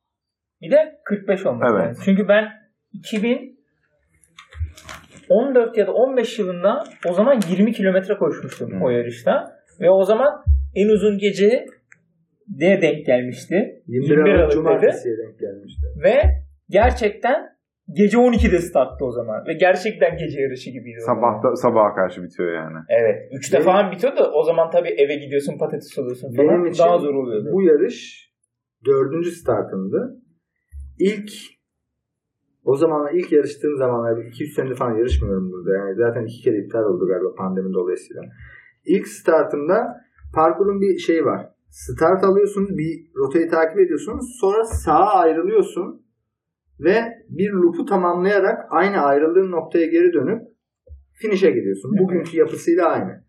[SPEAKER 2] bir de 45 olması
[SPEAKER 1] Evet.
[SPEAKER 2] lazım. Çünkü ben 2014 ya da 15 yılında o zaman 20 kilometre koşmuştum
[SPEAKER 1] Hmm.
[SPEAKER 2] o yarışta. Ve o zaman en uzun gece de denk gelmişti.
[SPEAKER 3] 21 Aralık
[SPEAKER 2] Aralık'taydı.
[SPEAKER 3] Cumartesi'ye denk gelmişti.
[SPEAKER 2] Ve gerçekten gece 12'de starttı o zaman. Ve gerçekten gece yarışı gibiydi.
[SPEAKER 1] sabahta sabaha karşı bitiyor yani.
[SPEAKER 2] Evet. 3'te
[SPEAKER 3] Benim-
[SPEAKER 2] falan bitiyor da o zaman tabii eve gidiyorsun patates alıyorsun falan.
[SPEAKER 3] Benim için
[SPEAKER 2] Daha zor oluyordu.
[SPEAKER 3] bu yarış dördüncü startımdı. İlk O zaman ilk yarıştığım zamanlar 2-3 senedir falan yarışmıyorum burada. Yani zaten iki kere iptal oldu galiba pandemi dolayısıyla. İlk startımda parkurun bir şeyi var. Start alıyorsunuz, bir rotayı takip ediyorsunuz. Sonra sağa ayrılıyorsun ve bir loop'u tamamlayarak aynı ayrıldığın noktaya geri dönüp finish'e gidiyorsun. Bugünkü yapısıyla aynı.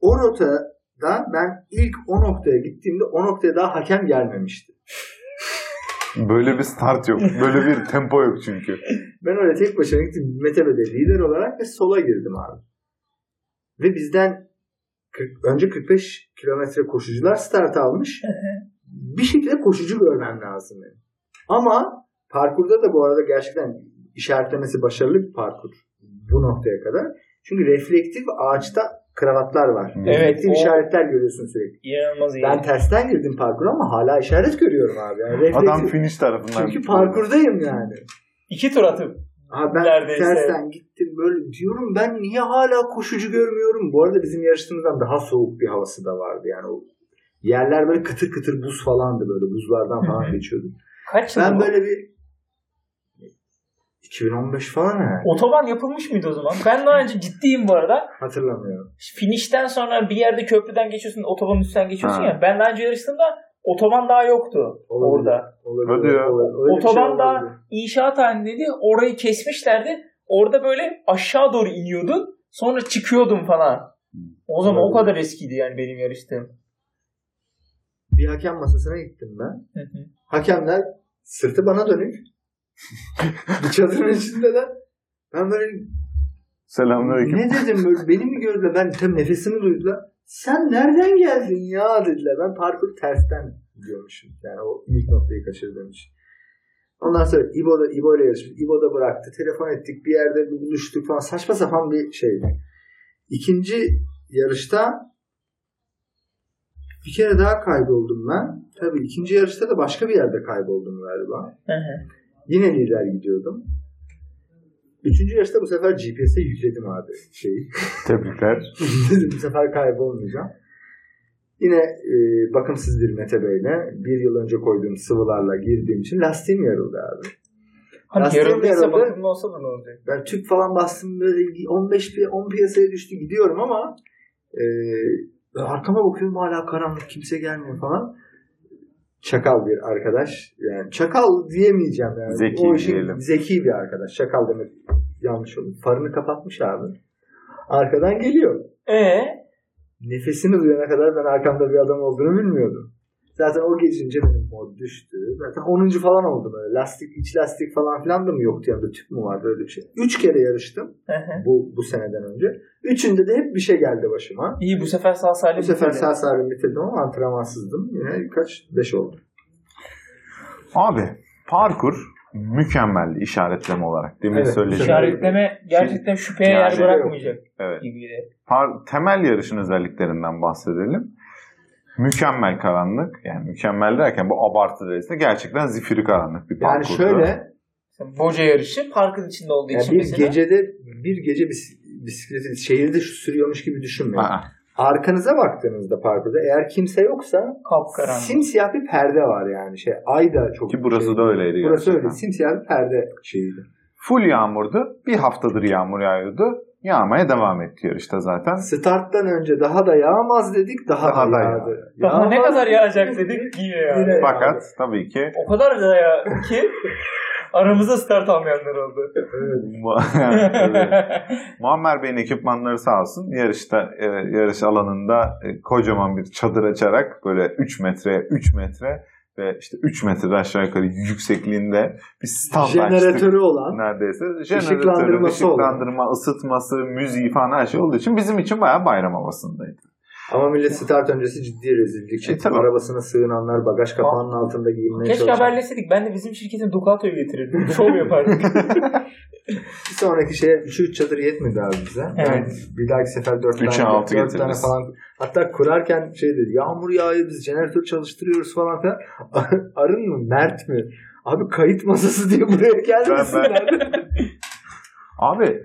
[SPEAKER 3] O rotada ben ilk o noktaya gittiğimde o noktaya daha hakem gelmemişti.
[SPEAKER 1] Böyle bir start yok. Böyle bir tempo yok çünkü.
[SPEAKER 3] Ben öyle tek başıma gittim Metebe'de lider olarak ve sola girdim abi. Ve bizden 40, önce 45 kilometre koşucular start almış. bir şekilde koşucu görmem lazım benim. Ama parkurda da bu arada gerçekten işaretlemesi başarılı bir parkur bu noktaya kadar. Çünkü reflektif ağaçta kravatlar var.
[SPEAKER 2] Evet, o-
[SPEAKER 3] işaretler görüyorsun sürekli.
[SPEAKER 2] İnanılmaz iyi.
[SPEAKER 3] Ben tersten girdim parkura ama hala işaret görüyorum abi. Yani reflektif.
[SPEAKER 1] Adam finish tarafından.
[SPEAKER 3] Çünkü parkurdayım yani.
[SPEAKER 2] İki tur atıp.
[SPEAKER 3] Abi ben
[SPEAKER 2] Neredeyse.
[SPEAKER 3] tersten gittim böyle diyorum ben niye hala koşucu görmüyorum. Bu arada bizim yarıştığımızdan daha soğuk bir havası da vardı yani o yerler böyle kıtır kıtır buz falandı böyle buzlardan falan geçiyordu.
[SPEAKER 2] Kaç yıl
[SPEAKER 3] Ben böyle bir 2015 falan yani
[SPEAKER 2] Otoban yapılmış mıydı o zaman? Ben daha önce ciddiyim bu arada.
[SPEAKER 3] hatırlamıyorum.
[SPEAKER 2] Finişten sonra bir yerde köprüden geçiyorsun, otobanın üstten geçiyorsun
[SPEAKER 1] Ha.
[SPEAKER 2] ya. Ben daha önce yarıştığımda otoban daha yoktu
[SPEAKER 3] Olabilir.
[SPEAKER 2] orada.
[SPEAKER 3] Olabilir,
[SPEAKER 1] Hadi ya.
[SPEAKER 3] olabilir. Şey
[SPEAKER 2] otoban daha
[SPEAKER 3] olabilir.
[SPEAKER 2] inşaat halindeydi. Orayı kesmişlerdi. Orada böyle aşağı doğru iniyordun. Sonra çıkıyordum falan. O zaman o
[SPEAKER 3] Olabilir.
[SPEAKER 2] kadar eskiydi yani benim yarıştığım.
[SPEAKER 3] Bir hakem masasına gittim ben.
[SPEAKER 2] Hı hı.
[SPEAKER 3] Hakemler sırtı bana dönük. bir çadırın içindeler. Ben böyle
[SPEAKER 1] Selamünaleyküm.
[SPEAKER 3] Ne dedim böyle beni mi gördüler? Ben tabii nefesimi duydular. Sen nereden geldin ya dediler. Ben parkur tersten gidiyormuşum. Yani o ilk noktayı kaçırdığım için. Ondan sonra İbo, da, İbo ile yarışmış. İbo da bıraktı. Telefon ettik. Bir yerde bir buluştuk falan. Saçma sapan bir şeydi. İkinci yarışta bir kere daha kayboldum ben. Tabii ikinci yarışta da başka bir yerde kayboldum galiba.
[SPEAKER 2] Hı hı.
[SPEAKER 3] Yine lider gidiyordum. Üçüncü yarışta bu sefer GPS'e yükledim abi şeyi.
[SPEAKER 1] Tebrikler.
[SPEAKER 3] Bu sefer kaybolmayacağım. Yine e, bakımsız bir metebeyle bir yıl önce koyduğum sıvılarla girdiğim için lastiğim yarıldı abi.
[SPEAKER 2] Hani
[SPEAKER 3] Lastiğim
[SPEAKER 2] yarıldıysa
[SPEAKER 3] yarıldı.
[SPEAKER 2] bakımlı olsa da ne olacak?
[SPEAKER 3] Ben tüp falan bastım böyle 15 pi- 10 piyasaya düştü gidiyorum ama e, arkama bakıyorum hala karanlık kimse gelmiyor falan. Çakal bir arkadaş. Yani çakal diyemeyeceğim yani.
[SPEAKER 1] Zeki
[SPEAKER 3] o işin
[SPEAKER 1] diyelim.
[SPEAKER 3] zeki bir arkadaş. Çakal demek yanlış olur. Farını kapatmış abi. Arkadan geliyor.
[SPEAKER 2] Ee,
[SPEAKER 3] Nefesini duyana kadar ben arkamda bir adam olduğunu bilmiyordum. Zaten o geçince benim mod düştü. Zaten 10. falan oldum öyle. Lastik, iç lastik falan filan da mı yoktu yanında tüp mü vardı öyle bir şey. 3 kere yarıştım bu, bu seneden önce. Üçünde de hep bir şey geldi başıma.
[SPEAKER 2] İyi bu sefer sağ salim
[SPEAKER 3] Bu sefer sağ salim bitirdim ama antrenmansızdım. Yine kaç? 5 oldu.
[SPEAKER 1] Abi parkur mükemmeldi işaretleme olarak. Demin
[SPEAKER 3] Evet,
[SPEAKER 1] söylediğim.
[SPEAKER 2] İşaretleme gerçekten şüpheye
[SPEAKER 1] Yani-
[SPEAKER 2] yer bırakmayacak
[SPEAKER 1] Evet.
[SPEAKER 2] gibiydi.
[SPEAKER 1] Par- temel yarışın özelliklerinden bahsedelim. Mükemmel karanlık. Yani mükemmel derken bu abartı derecesinde gerçekten zifiri karanlık bir
[SPEAKER 3] Yani
[SPEAKER 1] parkurdu.
[SPEAKER 3] şöyle
[SPEAKER 2] Mesela Boca yarışı parkın içinde olduğu
[SPEAKER 3] yani
[SPEAKER 2] için
[SPEAKER 3] bir
[SPEAKER 2] mesela.
[SPEAKER 3] gecede bir gece bis- bisikleti şehirde sürüyormuş gibi düşünmeyin.
[SPEAKER 1] Aa,
[SPEAKER 3] Arkanıza baktığınızda parkurda eğer kimse yoksa
[SPEAKER 2] Kapkaranlık.
[SPEAKER 3] simsiyah bir perde var yani. Şey ay da çok
[SPEAKER 1] Ki burası
[SPEAKER 3] şey-
[SPEAKER 1] da öyleydi
[SPEAKER 3] Burası
[SPEAKER 1] gerçekten.
[SPEAKER 3] öyle. Simsiyah bir perde şeyiydi.
[SPEAKER 1] full yağmurdu. Bir haftadır yağmur yağıyordu. Yağmaya devam etti yarışta zaten.
[SPEAKER 3] Starttan önce daha da yağmaz dedik. Daha,
[SPEAKER 1] Daha
[SPEAKER 3] da,
[SPEAKER 1] da
[SPEAKER 3] yağdı.
[SPEAKER 2] Daha ne
[SPEAKER 3] Yağmaz
[SPEAKER 2] kadar
[SPEAKER 3] dedik,
[SPEAKER 2] yağacak dedik yine yani.
[SPEAKER 3] Yine-
[SPEAKER 1] Fakat tabii ki
[SPEAKER 2] O kadar da ya ki aramızda start almayanlar oldu.
[SPEAKER 3] Evet.
[SPEAKER 1] Evet. Muammer Bey'in ekipmanları sağ olsun yarışta e, yarış alanında e, kocaman bir çadır açarak böyle 3 metre 3 metre ve işte 3 metre aşağı yukarı yüksekliğinde bir stand açtık.
[SPEAKER 3] Jeneratörü olan
[SPEAKER 1] neredeyse. Jeneratörü,
[SPEAKER 3] olan.
[SPEAKER 1] ışıklandırma, ısıtması, müziği falan her şey olduğu için bizim için bayağı bayram havasındaydı.
[SPEAKER 3] ama millet start öncesi ciddi rezillik çekti.
[SPEAKER 1] E.
[SPEAKER 3] Arabasına sığınanlar bagaj kapağının altında giyinmeye
[SPEAKER 2] Keşke
[SPEAKER 3] çalışan.
[SPEAKER 2] haberleşseydik. Ben de bizim şirketin Ducato'yu getirirdim. Şov yapardık.
[SPEAKER 3] Bir sonraki şeye 3 çadır yetmedi abi bize.
[SPEAKER 2] Evet.
[SPEAKER 3] Yani bir dahaki sefer 4
[SPEAKER 1] Üçe
[SPEAKER 3] tane,
[SPEAKER 1] altı
[SPEAKER 3] dört tane
[SPEAKER 1] getiririz.
[SPEAKER 3] falan. Hatta kurarken şey dedi. Yağmur yağıyor biz jeneratör çalıştırıyoruz falan filan. Arın mı? Mert mi? Abi kayıt masası diye buraya gelmesinler.
[SPEAKER 1] Abi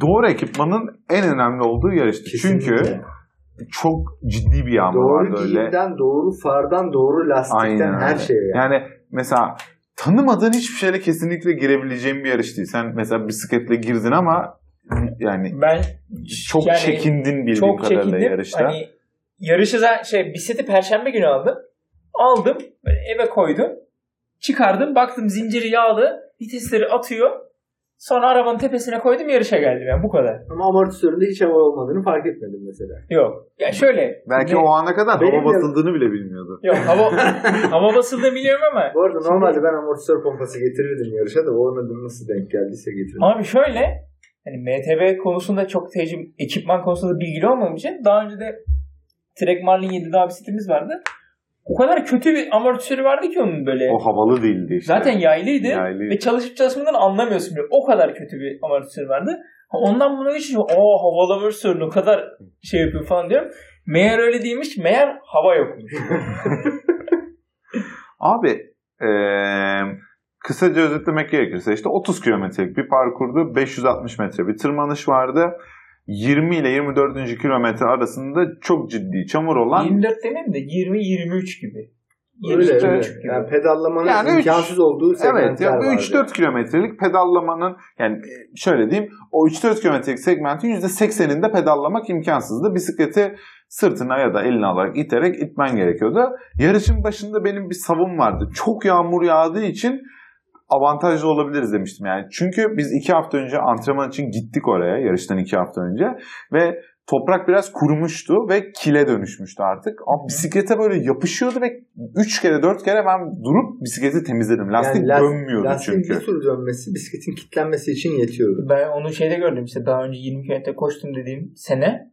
[SPEAKER 1] doğru ekipmanın en önemli olduğu yarıştı. Çünkü
[SPEAKER 3] Kesinlikle.
[SPEAKER 1] çok ciddi bir yağmur
[SPEAKER 3] doğru
[SPEAKER 1] vardı öyle.
[SPEAKER 3] giyimden, doğru fardan, doğru lastikten
[SPEAKER 1] Aynen
[SPEAKER 3] her
[SPEAKER 1] öyle.
[SPEAKER 3] şeye. Yani.
[SPEAKER 1] Yani mesela tanımadığın hiçbir şeyle kesinlikle girebileceğin bir yarış değil. Sen mesela bisikletle girdin ama yani
[SPEAKER 2] Ben
[SPEAKER 1] çok
[SPEAKER 2] yani
[SPEAKER 1] çekindin bildiğim
[SPEAKER 2] çok
[SPEAKER 1] kadarıyla
[SPEAKER 2] çekindim.
[SPEAKER 1] yarışta.
[SPEAKER 2] Hani yarışı da şey bisikleti perşembe günü aldım. Aldım eve koydum. Çıkardım baktım zinciri yağlı. Vitesleri atıyor. Sonra arabanın tepesine koydum yarışa geldim yani bu kadar.
[SPEAKER 3] Ama amortisöründe hiç hava olmadığını fark etmedim mesela.
[SPEAKER 2] Yok. Ya şöyle.
[SPEAKER 1] Belki
[SPEAKER 2] şimdi-
[SPEAKER 1] o ana kadar
[SPEAKER 3] Benim
[SPEAKER 1] hava basıldığını bile bilmiyordu.
[SPEAKER 2] Yok hava, hava basıldığını biliyorum ama
[SPEAKER 3] Bu arada normalde ben amortisör pompası getirirdim yarışa da o ona nasıl denk geldiyse getirdim.
[SPEAKER 2] Abi şöyle hani MTB konusunda çok tecrübe, ekipman konusunda bilgili olmadığım için daha önce de Trek Marlin 7 daha bisikletimiz vardı. O kadar kötü bir amortisörü vardı ki onun böyle.
[SPEAKER 1] O havalı değildi işte.
[SPEAKER 2] Zaten yaylıydı
[SPEAKER 1] Yaylıydı.
[SPEAKER 2] ve çalışıp çalışmadığını anlamıyorsun bile. O kadar kötü bir amortisör vardı. Ondan buna geçince o havalı amortisör ne kadar şey yapıyor falan diyorum. Meğer öyle değilmiş. Meğer hava yokmuş.
[SPEAKER 1] Abi eee, kısaca özetlemek gerekirse işte 30 kilometrelik bir parkurdu. 560 metre bir tırmanış vardı. 20 ile 24. kilometre arasında çok ciddi çamur olan
[SPEAKER 2] 24 demeyeyim de 20-23 gibi.
[SPEAKER 3] Öyle
[SPEAKER 2] 23
[SPEAKER 3] öyle.
[SPEAKER 2] gibi.
[SPEAKER 3] Yani pedallamanın
[SPEAKER 1] Yani üç-
[SPEAKER 3] imkansız olduğu segmentler
[SPEAKER 1] Evet ya bu
[SPEAKER 3] vardı.
[SPEAKER 1] 3-4 kilometrelik pedallamanın yani e, şöyle diyeyim o 3-4 kilometrelik segmentin %80'inde pedallamak imkansızdı. Bisikleti sırtına ya da eline alarak iterek itmen gerekiyordu. Yarışın başında benim bir savun vardı. Çok yağmur yağdığı için avantajlı olabiliriz demiştim yani. Çünkü biz iki hafta önce antrenman için gittik oraya yarıştan iki hafta önce ve toprak biraz kurumuştu ve kile dönüşmüştü artık. Ama bisiklete böyle yapışıyordu ve 3 kere 4 kere ben durup bisikleti temizledim. Lastik
[SPEAKER 3] last-
[SPEAKER 1] dönmüyordu
[SPEAKER 3] lastiğin
[SPEAKER 1] çünkü.
[SPEAKER 3] bir tur dönmesi bisikletin kilitlenmesi için yetiyordu.
[SPEAKER 2] Ben onu şeyde gördüm işte daha önce 20 km koştum dediğim sene.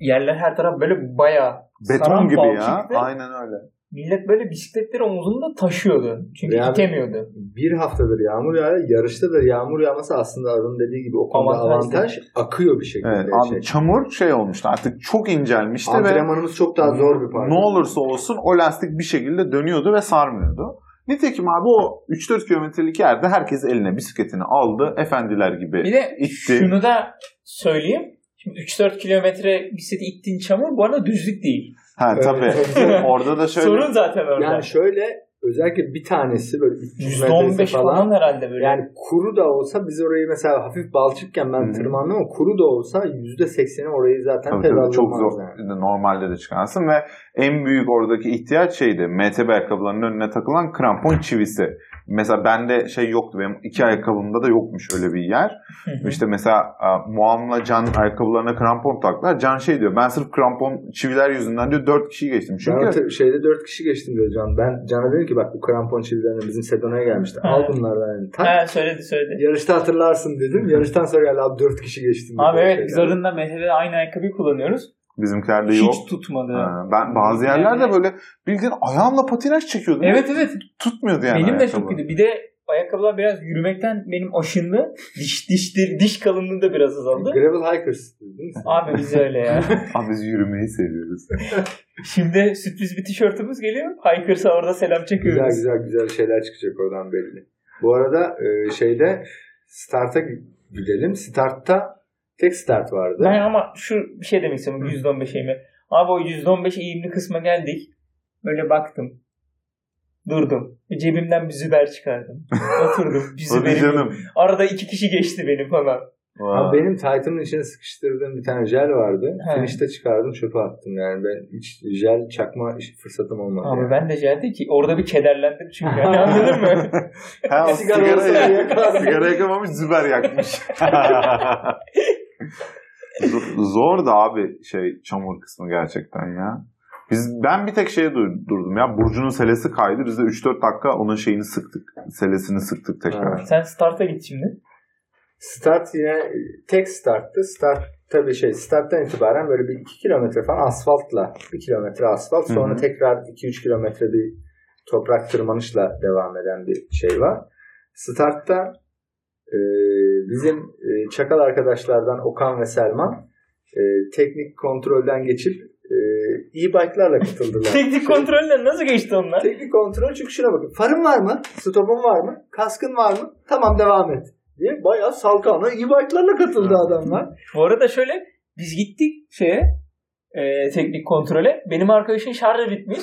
[SPEAKER 2] Yerler her taraf böyle bayağı
[SPEAKER 1] Beton gibi ya.
[SPEAKER 2] balçıktı.
[SPEAKER 1] Aynen öyle.
[SPEAKER 2] Millet böyle bisikletleri omuzunda taşıyordu. Çünkü
[SPEAKER 3] Yani-
[SPEAKER 2] itemiyordu.
[SPEAKER 3] Bir haftadır yağmur yağıyor. Yarışta da yağmur yağması aslında Arun dediği gibi o konuda
[SPEAKER 2] Avantajlı.
[SPEAKER 3] avantaj. Akıyor bir şekilde.
[SPEAKER 1] Evet, abi
[SPEAKER 3] şey.
[SPEAKER 1] çamur şey olmuştu artık çok incelmişti ve
[SPEAKER 3] Antrenmanımız çok daha zor bir parkur.
[SPEAKER 1] ne olursa olsun o lastik bir şekilde dönüyordu ve sarmıyordu. Nitekim abi o 3-4 kilometrelik yerde herkes eline bisikletini aldı. Efendiler gibi
[SPEAKER 2] Bir de
[SPEAKER 1] itti.
[SPEAKER 2] şunu da söyleyeyim. Şimdi 3-4 kilometre bisikleti ittiğin çamur bu arada düzlük değil.
[SPEAKER 1] Ha tabii. Orada da şöyle
[SPEAKER 2] Sorun zaten orada.
[SPEAKER 3] Yani şöyle özellikle bir tanesi böyle 300 metresi
[SPEAKER 2] %15 falan,
[SPEAKER 3] falan.
[SPEAKER 2] herhalde böyle.
[SPEAKER 3] Yani kuru da olsa biz orayı mesela hafif balçıkken ben
[SPEAKER 1] Hı.
[SPEAKER 3] tırmandım ama kuru da olsa %80'i orayı zaten
[SPEAKER 1] Tabii tabii çok zor.
[SPEAKER 3] yani.
[SPEAKER 1] Normalde de çıkarsın ve en büyük oradaki ihtiyaç şeydi. MTB ayakkabılarının önüne takılan krampon çivisi. Mesela bende şey yoktu. Benim iki ayakkabımda da yokmuş öyle bir yer. İşte mesela e, Muam'la Can ayakkabılarına krampon taktılar. Can şey diyor ben sırf krampon çiviler yüzünden diyor 4 kişi geçtim. Çünkü
[SPEAKER 3] Ben te- şeyde 4 kişi geçtim diyor Can. Ben Can'a dedim ki bak bu krampon çivilerini bizim Sedona'ya gelmişti. Al bunlardan yani. Tak.
[SPEAKER 2] Ha, söyledi söyledi.
[SPEAKER 3] Yarışta hatırlarsın dedim. Yarıştan sonra geldi abi 4 kişi geçtim.
[SPEAKER 2] Abi evet biz arında MTV'de aynı ayakkabıyı kullanıyoruz.
[SPEAKER 1] Bizimkilerde yok.
[SPEAKER 2] Hiç tutmadı.
[SPEAKER 1] Ha, ben bazı yerlerde
[SPEAKER 2] Yani-
[SPEAKER 1] böyle bildiğin ayağımla patinaj çekiyordum.
[SPEAKER 2] Evet evet.
[SPEAKER 1] Tutmuyordu yani
[SPEAKER 2] benim de çok kötü. Bir de ayakkabılar biraz yürümekten benim aşındı. Diş diş diş kalınlığı da biraz azaldı.
[SPEAKER 3] Gravel Hikers değil mi?
[SPEAKER 2] Abi biz öyle ya.
[SPEAKER 1] Abi biz yürümeyi seviyoruz.
[SPEAKER 2] Şimdi sürpriz bir tişörtümüz geliyor. Hikers'a orada selam çekiyoruz.
[SPEAKER 3] Güzel güzel güzel şeyler çıkacak oradan belli. Bu arada e, şeyde start'a gidelim. Start'ta tek start vardı.
[SPEAKER 2] Ben ama şu bir şey demek istiyorum %15 eğimi. Abi o %15 eğimli kısma geldik. Böyle baktım. Durdum. Cebimden bir züber çıkardım. Oturdum. Bir
[SPEAKER 1] Hadi
[SPEAKER 2] züberi
[SPEAKER 1] canım.
[SPEAKER 2] Arada iki kişi geçti beni falan.
[SPEAKER 3] Ha, benim Titan'ın içine sıkıştırdığım bir tane jel vardı.
[SPEAKER 2] He.
[SPEAKER 3] Finish'te çıkardım çöpe attım yani. Ben hiç jel çakma fırsatım olmadı.
[SPEAKER 2] Abi
[SPEAKER 3] yani.
[SPEAKER 2] ben de geldi ki orada bir kederlendim çünkü. Yani anladın mı?
[SPEAKER 1] Ha, o
[SPEAKER 3] Sigara
[SPEAKER 1] sigara yakamamış züber yakmış. Zor da abi şey çamur kısmı gerçekten ya. Biz ben bir tek şeye dur- durdum ya. Burcu'nun selesi kaydı. Biz de 3-4 dakika onun şeyini sıktık. Selesini sıktık tekrar.
[SPEAKER 3] Ha.
[SPEAKER 2] Sen start'a git şimdi.
[SPEAKER 3] Start yine tek starttı. Start tabii şey starttan itibaren böyle bir 2 kilometre falan asfaltla 1 kilometre asfalt sonra
[SPEAKER 1] Hı hı.
[SPEAKER 3] tekrar 2-3 kilometre bir toprak tırmanışla devam eden bir şey var. Startta e, bizim e, çakal arkadaşlardan Okan ve Selman e, teknik kontrolden geçip e, e-bike'larla katıldılar.
[SPEAKER 2] Teknik kontrolden nasıl geçti onlar?
[SPEAKER 3] Teknik kontrol çünkü şuna bakın. Farın var mı? Stopun var mı? Kaskın var mı? Tamam devam et. diye bayağı salkanla e-bike'larla katıldı adamlar.
[SPEAKER 2] Bu arada şöyle biz gittik şeye e, teknik kontrole. Benim arkadaşın şarjı bitmiş.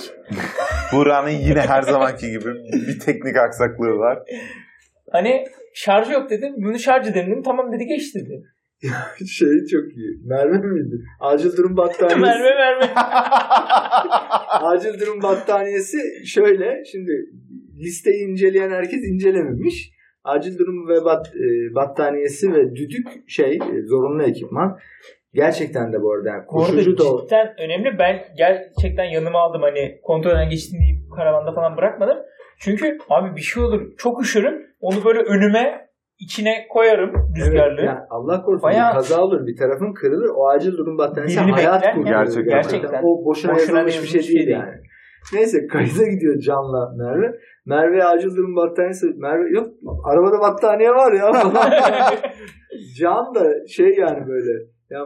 [SPEAKER 1] Buranın yine her zamanki gibi bir teknik aksaklığı var.
[SPEAKER 2] Hani şarjı yok dedim. Bunu şarj edelim. Tamam dedi geç dedi.
[SPEAKER 3] Şey çok iyi. Merve miydi? Acil durum battaniyesi.
[SPEAKER 2] Merve Merve.
[SPEAKER 3] Acil durum battaniyesi şöyle. Şimdi listeyi inceleyen herkes incelememiş. Acil durum ve bat, e, battaniyesi ve düdük şey e, zorunlu ekipman. Gerçekten de bu arada yani koşucu da
[SPEAKER 2] cidden önemli. Ben gerçekten yanıma aldım hani kontrolden geçtim deyip karavanda falan bırakmadım. Çünkü abi bir şey olur çok üşürüm. Onu böyle önüme içine koyarım rüzgarlı.
[SPEAKER 3] Evet, yani Allah korusun
[SPEAKER 2] Bayağı-
[SPEAKER 3] kaza olur, bir tarafın kırılır. O acil durum battaniyesi hayat kurtarır.
[SPEAKER 1] Gerçekten.
[SPEAKER 2] Gerçekten.
[SPEAKER 3] O boşuna,
[SPEAKER 2] Boşuna
[SPEAKER 3] yazılmış bir şey değil
[SPEAKER 2] değil.
[SPEAKER 3] yani. Neyse kayıza gidiyor Can'la Merve. Merve acil durum battaniyesi. Merve yok arabada battaniye var ya. Can da şey yani böyle. Ya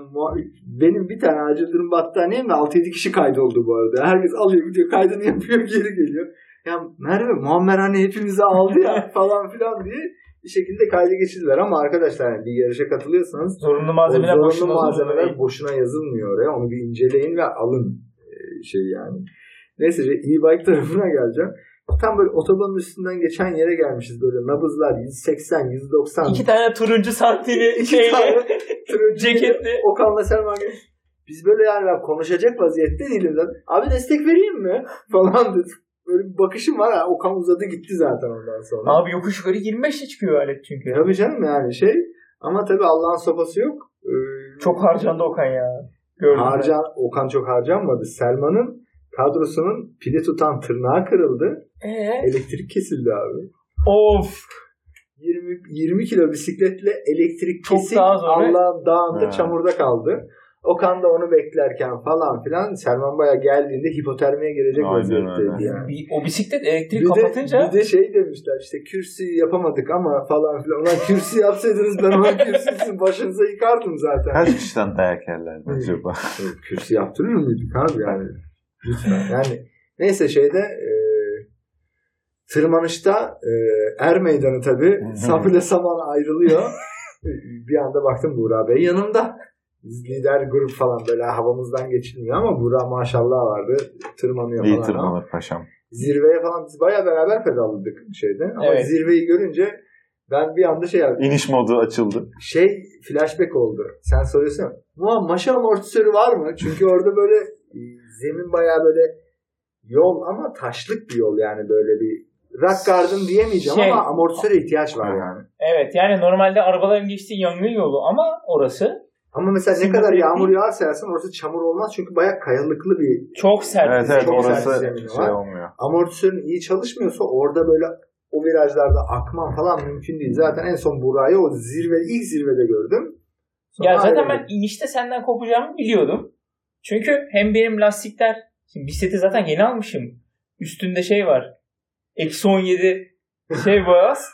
[SPEAKER 3] benim bir tane acil durum battaniyem ve 6-7 kişi kaydoldu bu arada. Herkes alıyor gidiyor kaydını yapıyor geri geliyor. Ya Merve Muammer hani hepimizi aldı ya falan filan diye bir şekilde kayda geçirdiler ama arkadaşlar yani bir yarışa katılıyorsanız
[SPEAKER 2] Zorunlu malzemeler
[SPEAKER 3] zorunlu
[SPEAKER 2] boşuna
[SPEAKER 3] malzemeler boşuna yazılmıyor oraya. Onu bir inceleyin ve alın e, şey yani. Neyse e-bike tarafına geleceğim. Tam böyle otobanın üstünden geçen yere gelmişiz böyle nabızlar 180, 190.
[SPEAKER 2] İki tane turuncu şeyli.
[SPEAKER 3] tane turuncu
[SPEAKER 2] ceketli.
[SPEAKER 3] Okan'la Selman gibi. Biz böyle yani konuşacak vaziyette değilim zaten. Abi destek vereyim mi? Falan dedi. Böyle bir bakışım var. Ha, Okan uzadı gitti zaten ondan sonra.
[SPEAKER 2] Abi yokuş yukarı 25'e çıkıyor alet çünkü.
[SPEAKER 3] Tabii canım yani şey. Ama tabii Allah'ın sopası yok. Ee,
[SPEAKER 2] Çok harcandı Okan ya. Gördüm ben.
[SPEAKER 3] Harcan, Okan çok harcanmadı. Selman'ın kadrosunun pili tutan tırnağı kırıldı.
[SPEAKER 2] Ee?
[SPEAKER 3] Elektrik kesildi abi.
[SPEAKER 2] Of.
[SPEAKER 3] 20, 20 kilo bisikletle elektrik
[SPEAKER 2] Çok
[SPEAKER 3] kesik. Allah'ın dağında
[SPEAKER 1] Ha.
[SPEAKER 3] çamurda kaldı. Okan da onu beklerken falan filan Selman Baya geldiğinde hipotermiye gelecek
[SPEAKER 1] Aynen
[SPEAKER 3] vaziyetteydi yani.
[SPEAKER 2] Bir- o bisiklet elektriği
[SPEAKER 3] Bir de,
[SPEAKER 2] kapatınca
[SPEAKER 3] bir de şey demişler işte kürsü yapamadık ama falan filan. Ulan kürsü yapsaydınız ben ona kürsüsün başınıza yıkardım zaten.
[SPEAKER 1] Kaç kişiden dayak yerler acaba?
[SPEAKER 3] Kürsü yaptırır mıydık abi yani? Lütfen. Yani neyse şeyde e, tırmanışta e, er meydanı tabi saf ile saman ayrılıyor. Bir anda baktım Buğra Bey yanımda. Biz lider grup falan böyle havamızdan geçilmiyor ama Buğra maşallah vardı. Tırmanıyor
[SPEAKER 1] İyi
[SPEAKER 3] falan.
[SPEAKER 1] tırmanır paşam.
[SPEAKER 3] Zirveye falan biz bayağı beraber pedalladık şeyde. Ama
[SPEAKER 2] Evet.
[SPEAKER 3] zirveyi görünce ben bir anda şey yaptım.
[SPEAKER 1] İniş modu açıldı.
[SPEAKER 3] Şey flashback oldu. Sen soruyorsun. Muha maşa amortisörü var mı? Çünkü orada böyle e, zemin bayağı böyle yol ama taşlık bir yol yani böyle bir rock garden diyemeyeceğim
[SPEAKER 2] Şey-
[SPEAKER 3] ama amortisöre ihtiyaç var yani.
[SPEAKER 2] evet yani normalde arabaların geçtiği yangın yolu ama orası
[SPEAKER 3] Ama mesela ne
[SPEAKER 2] Şimdi
[SPEAKER 3] kadar yağmur yağarsa yağsın orası çamur olmaz çünkü bayağı kayalıklı bir
[SPEAKER 2] çok sert.
[SPEAKER 1] Evet evet
[SPEAKER 3] Çok
[SPEAKER 1] orası
[SPEAKER 3] sert zemini
[SPEAKER 1] şey
[SPEAKER 3] var.
[SPEAKER 1] olmuyor.
[SPEAKER 3] amortisörün iyi çalışmıyorsa orada böyle o virajlarda akman falan mümkün değil. Zaten en son Buray'ı o zirve ilk zirvede gördüm. Sonra
[SPEAKER 2] Ya zaten ben inişte senden kopacağımı biliyordum. Çünkü hem benim lastikler şimdi bisikleti zaten yeni almışım. Üstünde şey var. Eksi 17 şey boyaz.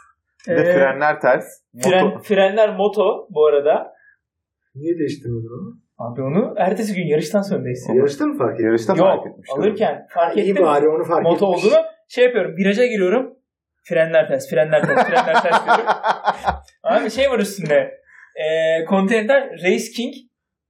[SPEAKER 1] Bir de
[SPEAKER 2] Ee,
[SPEAKER 1] frenler ters.
[SPEAKER 2] Fren, frenler moto bu arada.
[SPEAKER 3] Niye değiştirmedin onu?
[SPEAKER 2] Abi onu ertesi gün yarıştan sonra değiştirdim.
[SPEAKER 3] Yarışta mı fark ettin?
[SPEAKER 1] Yarışta
[SPEAKER 2] Yok
[SPEAKER 1] fark etmiştim.
[SPEAKER 2] alırken fark
[SPEAKER 3] İyi
[SPEAKER 2] ettim.
[SPEAKER 3] bari onu fark
[SPEAKER 2] Moto
[SPEAKER 3] etmiş.
[SPEAKER 2] olduğunu şey yapıyorum. Viraja giriyorum. Frenler ters, frenler ters, frenler ters diyorum. Abi şey var üstünde. E, konteyner Race King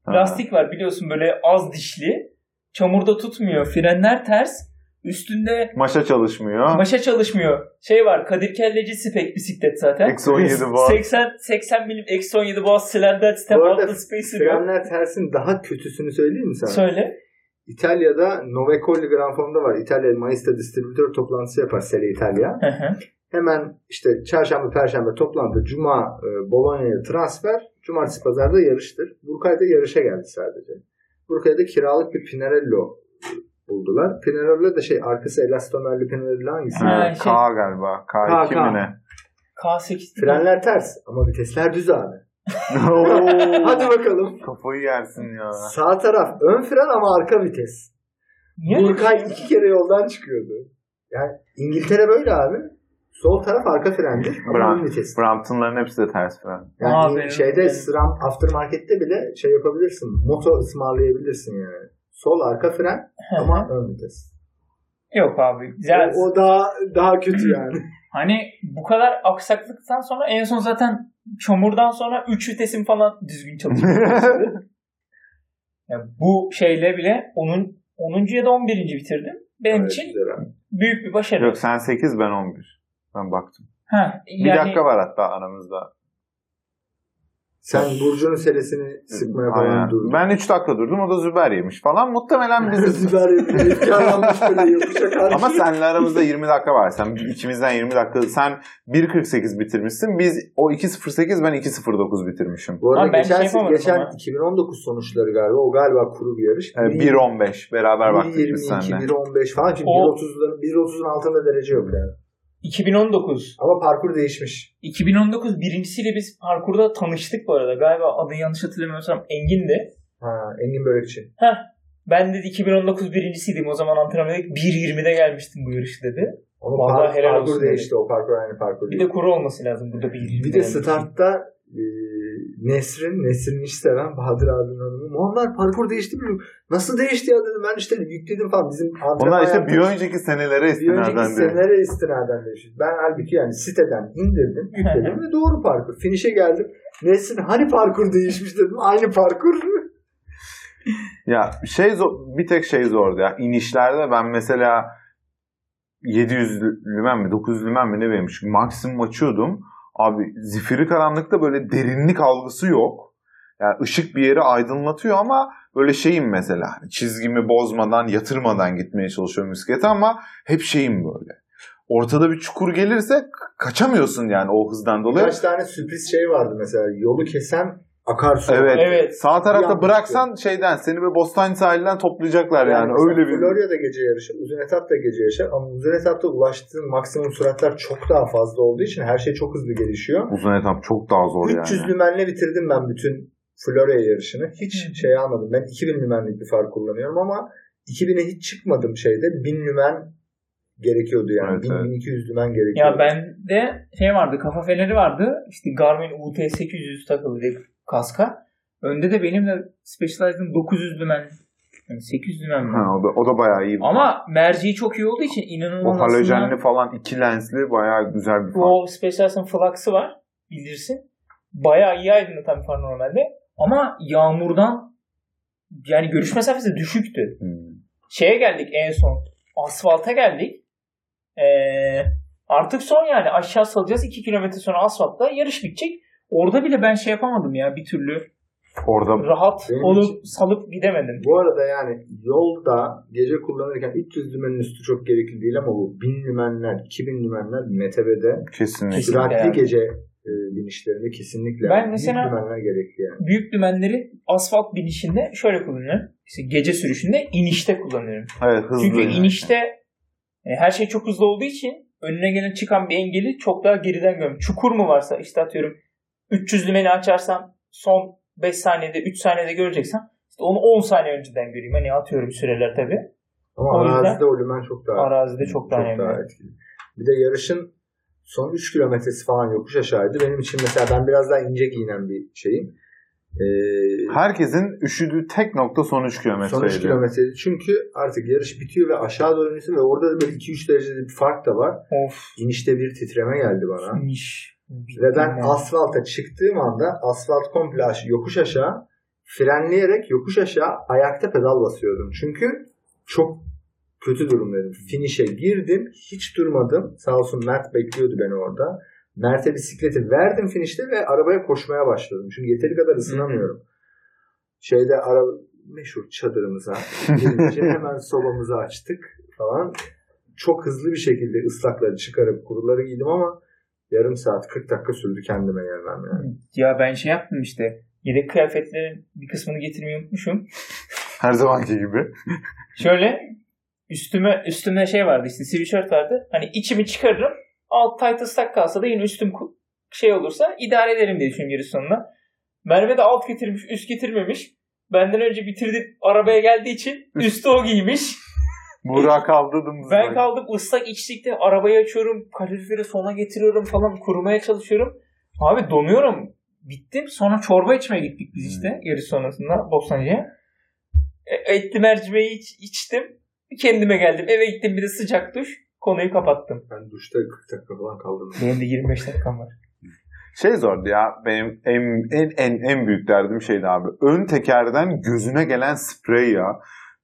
[SPEAKER 2] lastik var biliyorsun böyle az dişli. Çamurda tutmuyor. Frenler ters. Üstünde
[SPEAKER 1] Maşa çalışmıyor.
[SPEAKER 2] maşa çalışmıyor. Şey var Kadir Kelleci spek bisiklet zaten.
[SPEAKER 1] Eksi 17 var.
[SPEAKER 2] 80 80 milim eksi 17 boğaz silindir step
[SPEAKER 3] Bu arada
[SPEAKER 2] altta spacer yok.
[SPEAKER 3] Frenler tersin daha kötüsünü söyleyeyim mi sana?
[SPEAKER 2] Söyle.
[SPEAKER 3] İtalya'da Novecolli Grand Form'da var. İtalya Mayıs'ta distribütör toplantısı yapar Sele İtalya.
[SPEAKER 2] Hı hı.
[SPEAKER 3] Hemen işte çarşamba, perşembe toplantı, cuma e, Bologna'ya transfer, cumartesi pazarda yarıştır. Burkay'da yarışa geldi sadece. Burkay'da kiralık bir Pinarello buldular. Pinarello da şey arkası elastomerli Pinarello hangisi?
[SPEAKER 2] Ha,
[SPEAKER 1] Ha,
[SPEAKER 2] şey-
[SPEAKER 1] K galiba.
[SPEAKER 3] K,
[SPEAKER 1] K2
[SPEAKER 3] K.
[SPEAKER 1] mi ne?
[SPEAKER 2] K8.
[SPEAKER 3] Frenler ters ama vitesler düz abi. Hadi bakalım.
[SPEAKER 1] Kafayı yersin ya.
[SPEAKER 3] Sağ taraf ön fren ama arka vites.
[SPEAKER 2] Niye
[SPEAKER 3] Burkay
[SPEAKER 2] şey?
[SPEAKER 3] iki kere yoldan çıkıyordu. Yani İngiltere böyle abi. Sol taraf arka frendir
[SPEAKER 1] Bram-. Brampton'ların hepsi de ters fren.
[SPEAKER 3] Yani
[SPEAKER 2] Aa,
[SPEAKER 3] şeyde
[SPEAKER 2] benim-
[SPEAKER 3] SRAM aftermarket'te bile şey yapabilirsin. Moto ısmarlayabilirsin yani. Sol arka fren ama ön vites.
[SPEAKER 2] Yok abi. Güzel.
[SPEAKER 3] O, o daha daha kötü yani.
[SPEAKER 2] Hani bu kadar aksaklıktan sonra en son zaten çamurdan sonra 3 vitesim falan düzgün başladı. Yani bu şeyle bile 10. 10. ya da 11. bitirdim. Benim
[SPEAKER 3] Evet,
[SPEAKER 2] için büyük bir başarı.
[SPEAKER 1] Yok sen 8 ben 11. Ben baktım.
[SPEAKER 2] Ha,
[SPEAKER 1] Bir
[SPEAKER 2] yani
[SPEAKER 1] dakika var hatta aramızda.
[SPEAKER 3] Sen Burcu'nun seresini sıkmaya falan durdun.
[SPEAKER 1] Ben 3 dakika durdum o da Züber yemiş falan. Muhtemelen biz
[SPEAKER 3] Züber böyle.
[SPEAKER 1] Ama seninle aramızda 20 dakika var. Sen ikimizden 20 dakika. Sen 1.48 bitirmişsin. Biz o 2.08 ben 2.09 bitirmişim.
[SPEAKER 3] Bu arada
[SPEAKER 2] Ama ben
[SPEAKER 3] geçen,
[SPEAKER 2] şey
[SPEAKER 3] geçen
[SPEAKER 2] ama.
[SPEAKER 3] 2019 sonuçları galiba. O galiba kuru bir yarış.
[SPEAKER 1] Ee, 1.15 beraber baktık biz
[SPEAKER 3] 1.22,
[SPEAKER 1] seninle.
[SPEAKER 3] 1.15 falan. Çünkü
[SPEAKER 2] O-
[SPEAKER 3] 1.30'ların 1.30'un altında derece yok yani.
[SPEAKER 2] 2019.
[SPEAKER 3] Ama parkur değişmiş.
[SPEAKER 2] 2019 birincisiyle biz parkurda tanıştık bu arada. Galiba adını yanlış hatırlamıyorsam Engin'di.
[SPEAKER 3] Ha, Engin Börekçi.
[SPEAKER 2] Heh. Ben dedi 2019 birincisiydim. O zaman antrenmana 1.20'de gelmiştim bu yarış dedi.
[SPEAKER 3] Ama
[SPEAKER 2] Vallahi
[SPEAKER 3] par-
[SPEAKER 2] helal
[SPEAKER 3] parkur
[SPEAKER 2] olsun
[SPEAKER 3] değişti. O parkur aynı parkur
[SPEAKER 2] Bir
[SPEAKER 3] değil.
[SPEAKER 2] de kuru olması lazım burada 1.20'de.
[SPEAKER 3] Bir de startta e, Nesrin, Nesrin'i hiç seven Bahadır abinin hanımı. Muammer parkur değişti mi? Nasıl değişti ya dedim. Ben işte yükledim falan. Bizim
[SPEAKER 1] Onlar işte bir önceki senelere
[SPEAKER 3] bir önceki
[SPEAKER 1] istinaden diyor.
[SPEAKER 3] senelere istinaden değişti. Ben halbuki yani siteden indirdim, yükledim ve doğru parkur. Finish'e geldim. Nesrin hani parkur değişmiş dedim. Aynı parkur.
[SPEAKER 1] Ya şey zor, bir tek şey zordu ya. İnişlerde ben mesela 700 lümen mi 900 lümen mi ne vermiş. Maksimum açıyordum. Abi zifiri karanlıkta böyle derinlik algısı yok. Yani ışık bir yeri aydınlatıyor ama böyle şeyim mesela. hani Çizgimi bozmadan, yatırmadan gitmeye çalışıyorum bisiklete ama hep şeyim böyle. Ortada bir çukur gelirse kaçamıyorsun yani o hızdan dolayı.
[SPEAKER 3] Birkaç tane sürpriz şey vardı mesela. Yolu kesen akarsu.
[SPEAKER 1] Evet.
[SPEAKER 2] Evet.
[SPEAKER 1] Sağ tarafta bıraksan şeyden seni böyle Bostancı sahilden toplayacaklar yani.
[SPEAKER 3] mesela
[SPEAKER 1] Öyle bir
[SPEAKER 3] Florya'da gece yarışı, uzun etapta gece yarışı ama uzun etapta ulaştığın maksimum süratler çok daha fazla olduğu için her şey çok hızlı gelişiyor.
[SPEAKER 1] Uzun etap çok daha zor
[SPEAKER 3] 300
[SPEAKER 1] yani.
[SPEAKER 3] lümenle bitirdim ben bütün Florya yarışını. Hiç
[SPEAKER 2] Hı.
[SPEAKER 3] şey almadım. Ben 2000 lümenlik bir far kullanıyorum ama 2000'e hiç çıkmadım şeyde. 1000 lümen gerekiyordu yani.
[SPEAKER 1] Evet,
[SPEAKER 3] 1000
[SPEAKER 1] evet.
[SPEAKER 3] 1200 lümen gerekiyordu.
[SPEAKER 2] Ya bende şey vardı kafa feneri vardı. İşte Garmin UT800 takılıydı kaska. Önde de benim de Specialized'ın 900 lümen. Yani 800 lümen mi?
[SPEAKER 1] Ha, o, da, o da bayağı iyi.
[SPEAKER 2] Ama merceği çok iyi olduğu için
[SPEAKER 1] o
[SPEAKER 2] inanılmaz
[SPEAKER 1] halojenli
[SPEAKER 2] aslında-
[SPEAKER 1] falan iki lensli bayağı güzel bir fan.
[SPEAKER 2] O Specialized'ın flux'ı var. Bilirsin. Bayağı iyi aydınlatan bir far normalde. Ama yağmurdan yani görüş mesafesi düşüktü.
[SPEAKER 1] Hmm.
[SPEAKER 2] Şeye geldik en son. Asfalta geldik. Ee, artık son yani aşağı salacağız. 2 kilometre sonra asfaltta yarış bitecek. Orada bile ben şey yapamadım ya bir türlü.
[SPEAKER 1] Orada
[SPEAKER 2] Rahat
[SPEAKER 3] Benim
[SPEAKER 2] olup
[SPEAKER 3] için-
[SPEAKER 2] salıp gidemedim.
[SPEAKER 3] Bu arada yani yolda gece kullanırken 300 lümenin üstü çok gerekli değil ama bu 1000 lümenler, 2000 lümenler METB'de
[SPEAKER 1] kesinlikle.
[SPEAKER 3] Süratli
[SPEAKER 2] yani.
[SPEAKER 3] gece e, binişlerinde kesinlikle
[SPEAKER 2] Ben
[SPEAKER 3] yani
[SPEAKER 2] mesela-
[SPEAKER 3] büyük lümenler gerekli yani.
[SPEAKER 2] Büyük dümenleri asfalt binişinde şöyle kullanıyorum. İşte gece sürüşünde inişte kullanıyorum.
[SPEAKER 1] Evet hızlı.
[SPEAKER 2] Çünkü
[SPEAKER 1] yani.
[SPEAKER 2] inişte e, her şey çok hızlı olduğu için önüne gelen çıkan bir engeli çok daha geriden görüyorum. Çukur mu varsa işte atıyorum 300 lümeni açarsam son 5 saniyede 3 saniyede göreceksem işte onu 10 saniye önceden göreyim. Hani atıyorum süreler tabi.
[SPEAKER 3] Ama
[SPEAKER 2] O yüzden-
[SPEAKER 3] arazide o lümen çok daha
[SPEAKER 2] Arazide çok daha önemli.
[SPEAKER 3] etkili. Bir de yarışın son 3 kilometresi falan yokuş aşağıydı. Benim için mesela ben biraz daha ince giyinen bir şeyim. Ee,
[SPEAKER 1] Herkesin üşüdüğü tek nokta son 3
[SPEAKER 3] son 3
[SPEAKER 1] kilometreydi.
[SPEAKER 3] kilometreydi. Çünkü artık yarış bitiyor ve aşağı doğru iniyorsun ve orada da böyle 2-3 derecede bir fark da var.
[SPEAKER 2] Of.
[SPEAKER 3] İnişte bir titreme geldi bana.
[SPEAKER 2] İniş.
[SPEAKER 3] Ve ben asfalta çıktığım anda asfalt komple yokuş aşağı frenleyerek yokuş aşağı ayakta pedal basıyordum. Çünkü çok kötü durumdaydım. Finish'e girdim. Hiç durmadım. Sağ olsun Mert bekliyordu beni orada. Mert'e bisikleti verdim finish'te ve arabaya koşmaya başladım. Çünkü yeteri kadar ısınamıyorum. Şeyde ara meşhur çadırımıza gelince hemen sobamızı açtık falan. Çok hızlı bir şekilde ıslakları çıkarıp kuruları giydim ama yarım saat 40 dakika sürdü kendime gelmem yani.
[SPEAKER 2] Ya ben şey yaptım işte. Yedek kıyafetlerin bir kısmını getirmeyi unutmuşum.
[SPEAKER 1] Her zamanki gibi.
[SPEAKER 2] Şöyle üstüme üstüme şey vardı işte sweatshirt vardı. Hani içimi çıkarırım. Alt tight ıslak kalsa da yine üstüm şey olursa idare ederim diye düşünüyorum yarış sonuna. Merve de alt getirmiş, üst getirmemiş. Benden önce bitirdi arabaya geldiği için üstü o giymiş.
[SPEAKER 1] Burak kaldırdım.
[SPEAKER 2] Ben kaldım ıslak içlikte arabayı açıyorum. Kaloriferi sona getiriyorum falan kurumaya çalışıyorum. Abi donuyorum. Bittim. Sonra çorba içmeye gittik biz işte yarış sonrasında Bostancı'ya. E, etli mercimeği iç, içtim. Kendime geldim. Eve gittim bir de sıcak duş. Konuyu kapattım.
[SPEAKER 3] Ben duşta 40 dakika falan kaldım.
[SPEAKER 2] Benim de 25 dakikam var.
[SPEAKER 1] Şey zordu ya benim en, en en en büyük derdim şeydi abi. Ön tekerden gözüne gelen sprey ya.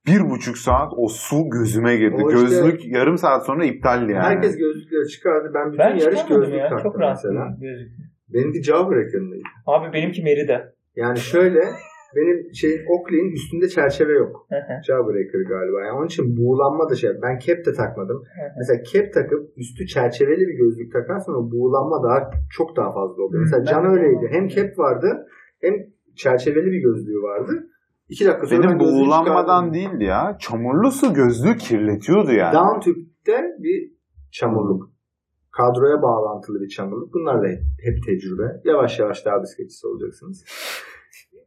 [SPEAKER 1] Bir buçuk saat o su gözüme girdi.
[SPEAKER 3] O işte-
[SPEAKER 1] Gözlük yarım saat sonra iptaldi yani.
[SPEAKER 3] Herkes gözlükleri çıkardı. Ben bütün
[SPEAKER 2] Ben
[SPEAKER 3] yarış gözlük
[SPEAKER 2] ya.
[SPEAKER 3] taktım
[SPEAKER 2] Çok rahatsız
[SPEAKER 3] mesela.
[SPEAKER 2] gözlük.
[SPEAKER 3] Benimki Jawbreaker'lıydı.
[SPEAKER 2] Abi benimki Merida.
[SPEAKER 3] Yani şöyle benim şey Oakley'in üstünde çerçeve yok. Jawbreaker galiba. Yani onun için buğulanma da şey. Ben cap de takmadım. Mesela cap takıp üstü çerçeveli bir gözlük takarsan o buğulanma daha çok daha fazla oluyor. Mesela
[SPEAKER 2] Ben
[SPEAKER 3] Can öyleydi. Hem cap vardı hem çerçeveli bir gözlüğü vardı. İki dakika sonra ben
[SPEAKER 1] Benim buğulanmadan değildi ya. Çamurlu su gözlüğü kirletiyordu yani.
[SPEAKER 3] Down tüpte bir çamurluk. Kadroya bağlantılı bir çamurluk. Bunlarla hep, hep tecrübe. Yavaş yavaş daha bisikletçisi olacaksınız.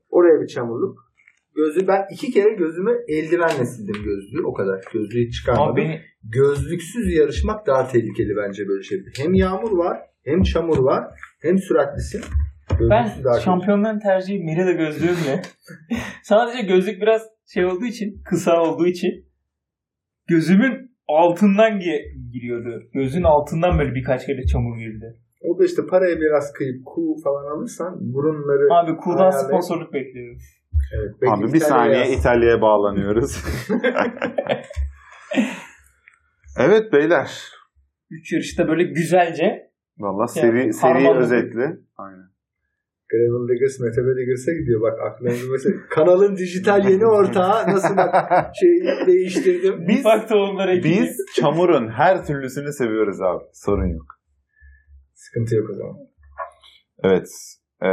[SPEAKER 3] Oraya bir çamurluk. Gözlüğü ben iki kere gözümü eldivenle sildim gözlüğü. O kadar. Gözlüğü çıkarmadım.
[SPEAKER 2] Abi beni
[SPEAKER 3] Gözlüksüz yarışmak daha tehlikeli bence böyle şeyde. Hem yağmur var, hem çamur var, hem süratlisin.
[SPEAKER 2] Ben
[SPEAKER 3] daha kötü.
[SPEAKER 2] şampiyonların tercihi Merida gözlüğümle. Sadece gözlük biraz şey olduğu için, kısa olduğu için gözümün altından gi- giriyordu. Gözün altından böyle birkaç kere çamur girdi.
[SPEAKER 3] O da işte paraya biraz kıyıp kuğu falan alırsan burunları...
[SPEAKER 2] Abi Kuğu'dan
[SPEAKER 3] ayarlayıp-
[SPEAKER 2] sponsorluk bekliyorum.
[SPEAKER 3] Evet,
[SPEAKER 1] Abi bir
[SPEAKER 3] İtalya'ya
[SPEAKER 1] saniye
[SPEAKER 3] yaz.
[SPEAKER 1] İtalya'ya bağlanıyoruz. evet beyler.
[SPEAKER 2] Üç yarışta böyle güzelce
[SPEAKER 1] Valla seri,
[SPEAKER 2] Yani
[SPEAKER 1] seri özetli. Aynen.
[SPEAKER 3] Gravel Diggers, Mete Diggers'a gidiyor. Bak aklınızı mesela. Kanalın dijital yeni ortağı nasıl bak şeyi değiştirdim.
[SPEAKER 1] Biz-
[SPEAKER 2] tohumları ekibi.
[SPEAKER 1] Biz çamurun her türlüsünü seviyoruz abi. Sorun yok.
[SPEAKER 3] Sıkıntı yok o zaman.
[SPEAKER 1] Evet. e,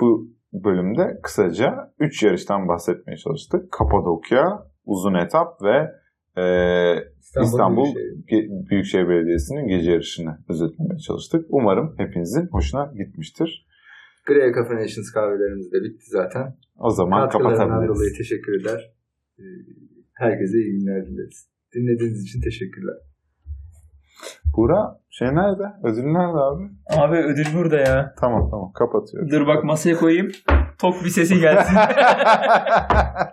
[SPEAKER 1] bu bölümde kısaca 3 yarıştan bahsetmeye çalıştık. Kapadokya, uzun etap ve e, İstanbul
[SPEAKER 3] Büyükşehir.
[SPEAKER 1] Ge- Büyükşehir Belediyesi'nin gece yarışını özetlemeye çalıştık. Umarım hepinizin hoşuna gitmiştir.
[SPEAKER 3] Grey Cafe Nations kahvelerimiz de bitti zaten.
[SPEAKER 1] O zaman kapatabiliriz.
[SPEAKER 3] dolayı teşekkür eder. Ee, Herkese iyi günler dileriz. Dinlediğiniz için teşekkürler.
[SPEAKER 1] Buğra şey nerede? Ödül nerede abi?
[SPEAKER 2] Abi ödül burada ya.
[SPEAKER 1] Tamam tamam kapatıyorum.
[SPEAKER 2] Dur bak masaya koyayım. Tok bir sesi gelsin.